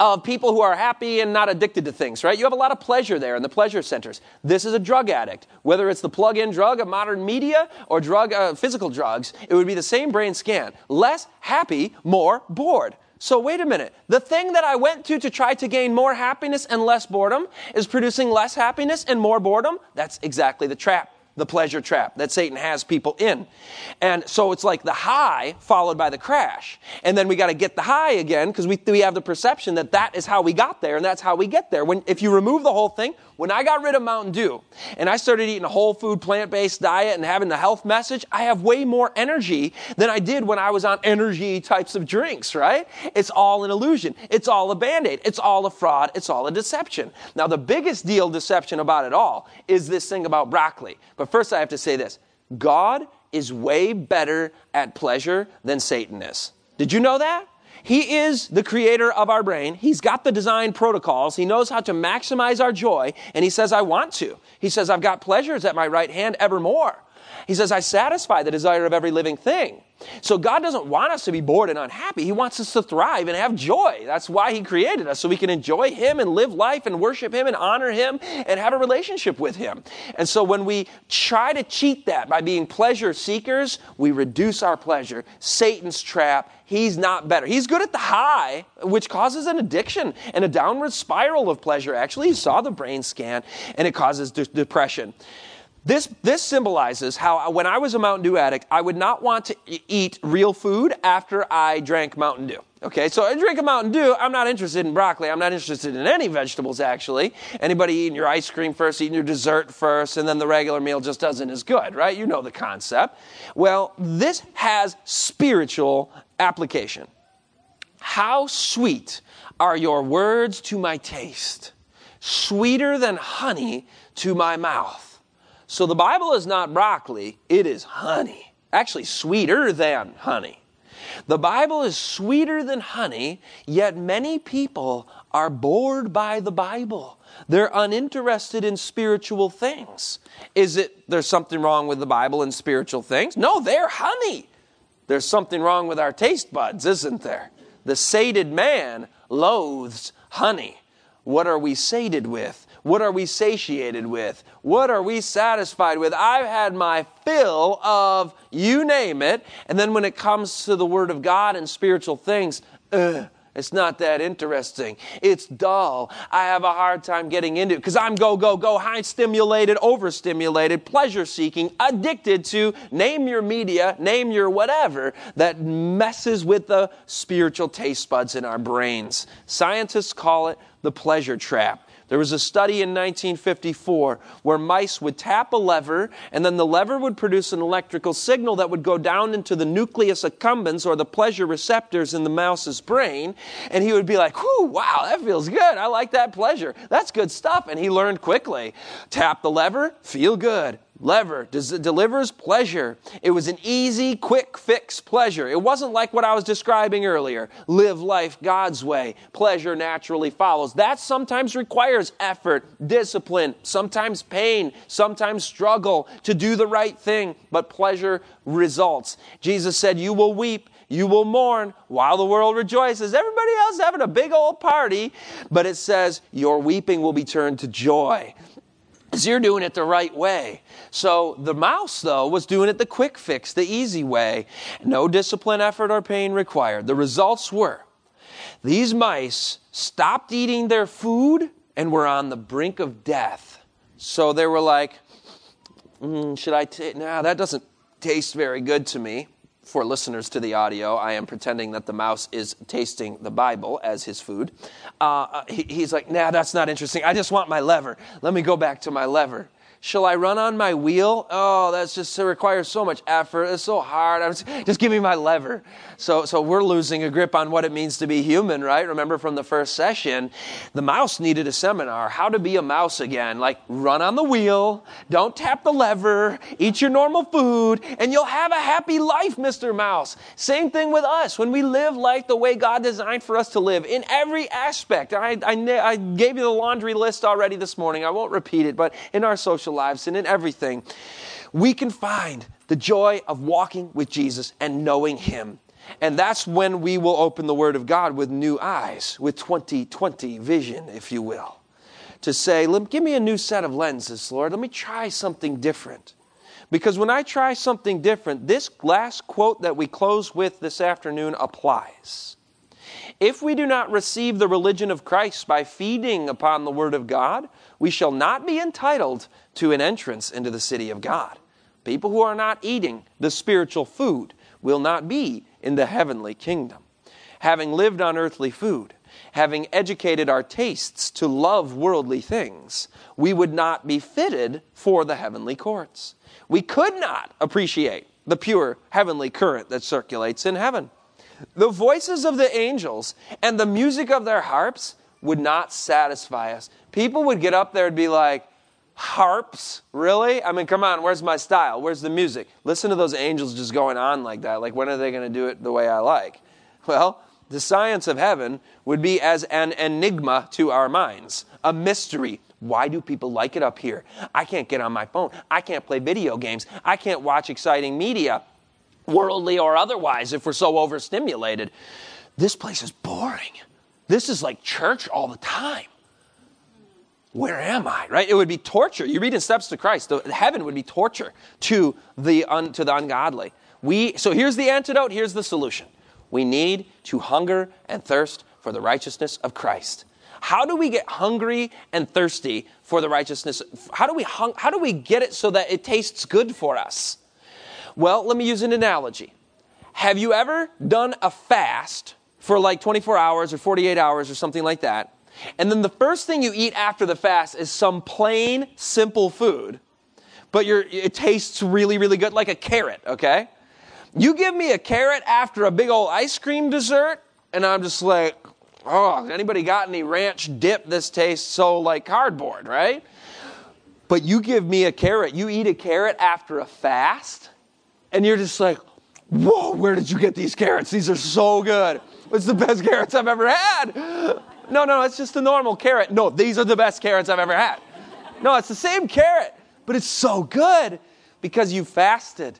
of people who are happy and not addicted to things, right? You have a lot of pleasure there in the pleasure centers. This is a drug addict. Whether it's the plug in drug of modern media or drug, uh, physical drugs, it would be the same brain scan. Less happy, more bored. So, wait a minute. The thing that I went to to try to gain more happiness and less boredom is producing less happiness and more boredom? That's exactly the trap the pleasure trap that Satan has people in. And so it's like the high followed by the crash. And then we got to get the high again because we, we have the perception that that is how we got there and that's how we get there. When, if you remove the whole thing, when I got rid of Mountain Dew and I started eating a whole food plant based diet and having the health message, I have way more energy than I did when I was on energy types of drinks, right? It's all an illusion. It's all a band aid. It's all a fraud. It's all a deception. Now, the biggest deal deception about it all is this thing about broccoli. But first, I have to say this God is way better at pleasure than Satan is. Did you know that? He is the creator of our brain. He's got the design protocols. He knows how to maximize our joy. And he says, I want to. He says, I've got pleasures at my right hand evermore. He says, I satisfy the desire of every living thing. So God doesn't want us to be bored and unhappy. He wants us to thrive and have joy. That's why He created us, so we can enjoy Him and live life and worship Him and honor Him and have a relationship with Him. And so when we try to cheat that by being pleasure seekers, we reduce our pleasure. Satan's trap. He's not better. He's good at the high, which causes an addiction and a downward spiral of pleasure. Actually, you saw the brain scan, and it causes de- depression. This, this symbolizes how uh, when I was a Mountain Dew addict, I would not want to eat real food after I drank Mountain Dew. Okay, so I drink a Mountain Dew. I'm not interested in broccoli. I'm not interested in any vegetables, actually. Anybody eating your ice cream first, eating your dessert first, and then the regular meal just doesn't as good, right? You know the concept. Well, this has spiritual application. How sweet are your words to my taste, sweeter than honey to my mouth. So the Bible is not broccoli, it is honey. Actually, sweeter than honey. The Bible is sweeter than honey, yet many people are bored by the Bible. They're uninterested in spiritual things. Is it there's something wrong with the Bible and spiritual things? No, they're honey. There's something wrong with our taste buds, isn't there? The sated man loathes honey. What are we sated with? What are we satiated with? What are we satisfied with? I've had my fill of you name it. And then when it comes to the Word of God and spiritual things, ugh, it's not that interesting. It's dull. I have a hard time getting into it because I'm go, go, go, high stimulated, overstimulated, pleasure seeking, addicted to name your media, name your whatever that messes with the spiritual taste buds in our brains. Scientists call it the pleasure trap. There was a study in 1954 where mice would tap a lever, and then the lever would produce an electrical signal that would go down into the nucleus accumbens or the pleasure receptors in the mouse's brain. And he would be like, Whew, wow, that feels good. I like that pleasure. That's good stuff. And he learned quickly tap the lever, feel good lever delivers pleasure. It was an easy, quick fix pleasure. It wasn't like what I was describing earlier. Live life God's way. Pleasure naturally follows. That sometimes requires effort, discipline, sometimes pain, sometimes struggle to do the right thing, but pleasure results. Jesus said, You will weep. You will mourn while the world rejoices. Everybody else having a big old party, but it says your weeping will be turned to joy Because you're doing it the right way. So the mouse, though, was doing it the quick fix, the easy way. No discipline, effort, or pain required. The results were these mice stopped eating their food and were on the brink of death. So they were like, mm, should I take? Nah, that doesn't taste very good to me for listeners to the audio, I am pretending that the mouse is tasting the Bible as his food. Uh, he, he's like, nah, that's not interesting. I just want my lever. Let me go back to my lever. Shall I run on my wheel? Oh, that's just it requires so much effort. It's so hard. Just, just give me my lever. So, so we're losing a grip on what it means to be human, right? Remember from the first session, the mouse needed a seminar. How to be a mouse again. Like run on the wheel, don't tap the lever, eat your normal food, and you'll have a happy life, Mr. Mouse. Same thing with us. When we live life the way God designed for us to live in every aspect. I, I, I gave you the laundry list already this morning. I won't repeat it, but in our social lives and in everything, we can find the joy of walking with Jesus and knowing Him. And that's when we will open the Word of God with new eyes, with 2020 vision, if you will, to say, Give me a new set of lenses, Lord. Let me try something different. Because when I try something different, this last quote that we close with this afternoon applies. If we do not receive the religion of Christ by feeding upon the Word of God, we shall not be entitled to an entrance into the city of God. People who are not eating the spiritual food will not be in the heavenly kingdom. Having lived on earthly food, having educated our tastes to love worldly things, we would not be fitted for the heavenly courts. We could not appreciate the pure heavenly current that circulates in heaven. The voices of the angels and the music of their harps would not satisfy us. People would get up there and be like, harps? Really? I mean come on where's my style? Where's the music? Listen to those angels just going on like that. Like when are they going to do it the way i like? Well the science of heaven would be as an enigma to our minds a mystery. Why do people like it up here? I can't get on my phone. I can't play video games. I can't watch exciting media worldly or otherwise if we're so overstimulated. This place is boring this is like church all the time where am I? Right? It would be torture. You read in Steps to Christ, the, heaven would be torture to the, un, to the ungodly. We, so here's the antidote, here's the solution. We need to hunger and thirst for the righteousness of Christ. How do we get hungry and thirsty for the righteousness? How do we hung, how do we get it so that it tastes good for us? Well, let me use an analogy. Have you ever done a fast for like 24 hours or 48 hours or something like that? And then the first thing you eat after the fast is some plain, simple food, but it tastes really, really good, like a carrot, okay? You give me a carrot after a big old ice cream dessert, and I'm just like, oh, anybody got any ranch dip? This tastes so like cardboard, right? But you give me a carrot, you eat a carrot after a fast, And you're just like, whoa, where did you get these carrots? These are so good. It's the best carrots I've ever had. No, no, it's just a normal carrot. No, these are the best carrots I've ever had. No, it's the same carrot, but it's so good because you fasted.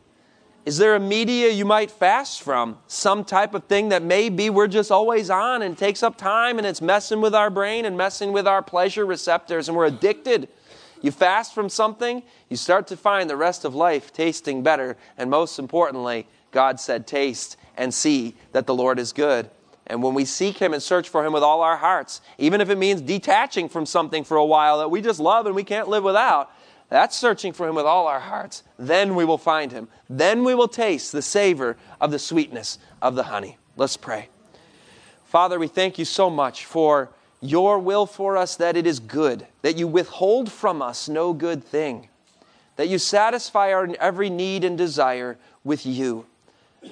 Is there a media you might fast from? Some type of thing that maybe we're just always on and takes up time and it's messing with our brain and messing with our pleasure receptors and we're addicted. You fast from something, you start to find the rest of life tasting better. And most importantly, God said, Taste and see that the Lord is good. And when we seek Him and search for Him with all our hearts, even if it means detaching from something for a while that we just love and we can't live without, that's searching for Him with all our hearts. Then we will find Him. Then we will taste the savor of the sweetness of the honey. Let's pray. Father, we thank you so much for your will for us that it is good, that you withhold from us no good thing, that you satisfy our every need and desire with you.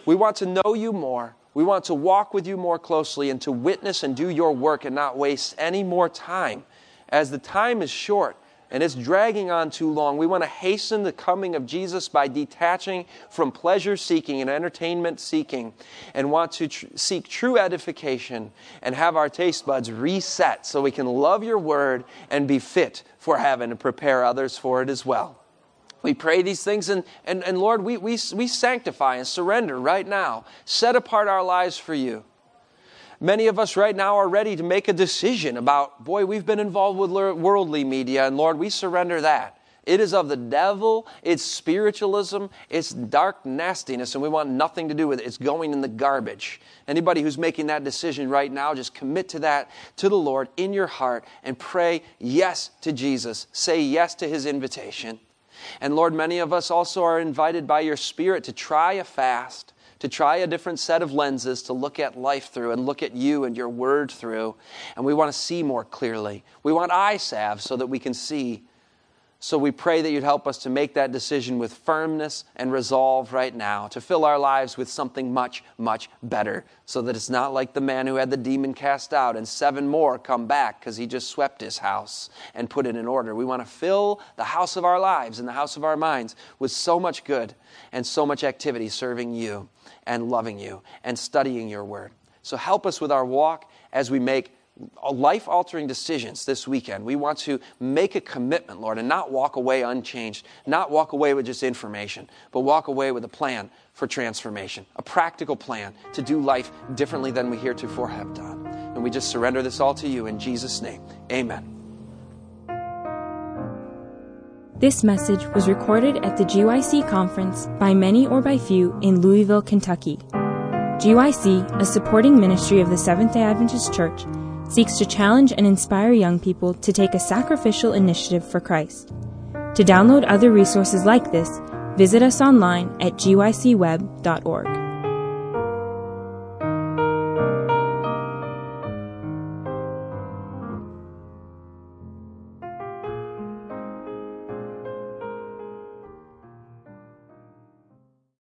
We want to know you more. We want to walk with you more closely and to witness and do your work and not waste any more time. As the time is short, and it's dragging on too long. We want to hasten the coming of Jesus by detaching from pleasure seeking and entertainment seeking and want to tr- seek true edification and have our taste buds reset so we can love your word and be fit for heaven and prepare others for it as well. We pray these things, and, and, and Lord, we, we, we sanctify and surrender right now. Set apart our lives for you. Many of us right now are ready to make a decision about, boy, we've been involved with worldly media, and Lord, we surrender that. It is of the devil, it's spiritualism, it's dark nastiness, and we want nothing to do with it. It's going in the garbage. Anybody who's making that decision right now, just commit to that, to the Lord in your heart, and pray yes to Jesus. Say yes to his invitation. And Lord, many of us also are invited by your Spirit to try a fast to try a different set of lenses to look at life through and look at you and your word through. And we want to see more clearly. We want eye salve so that we can see. So we pray that you'd help us to make that decision with firmness and resolve right now, to fill our lives with something much, much better, so that it's not like the man who had the demon cast out and seven more come back because he just swept his house and put it in order. We want to fill the house of our lives and the house of our minds with so much good and so much activity serving you and loving you and studying your word. So help us with our walk as we make life altering decisions this weekend. We want to make a commitment, Lord, and not walk away unchanged, not walk away with just information, but walk away with a plan for transformation, a practical plan to do life differently than we heretofore have done. And we just surrender this all to you in Jesus' name. Amen. This message was recorded at the GYC conference by many or by few in Louisville, Kentucky. GYC, a supporting ministry of the Seventh day Adventist Church, seeks to challenge and inspire young people to take a sacrificial initiative for Christ. To download other resources like this, visit us online at gycweb.org.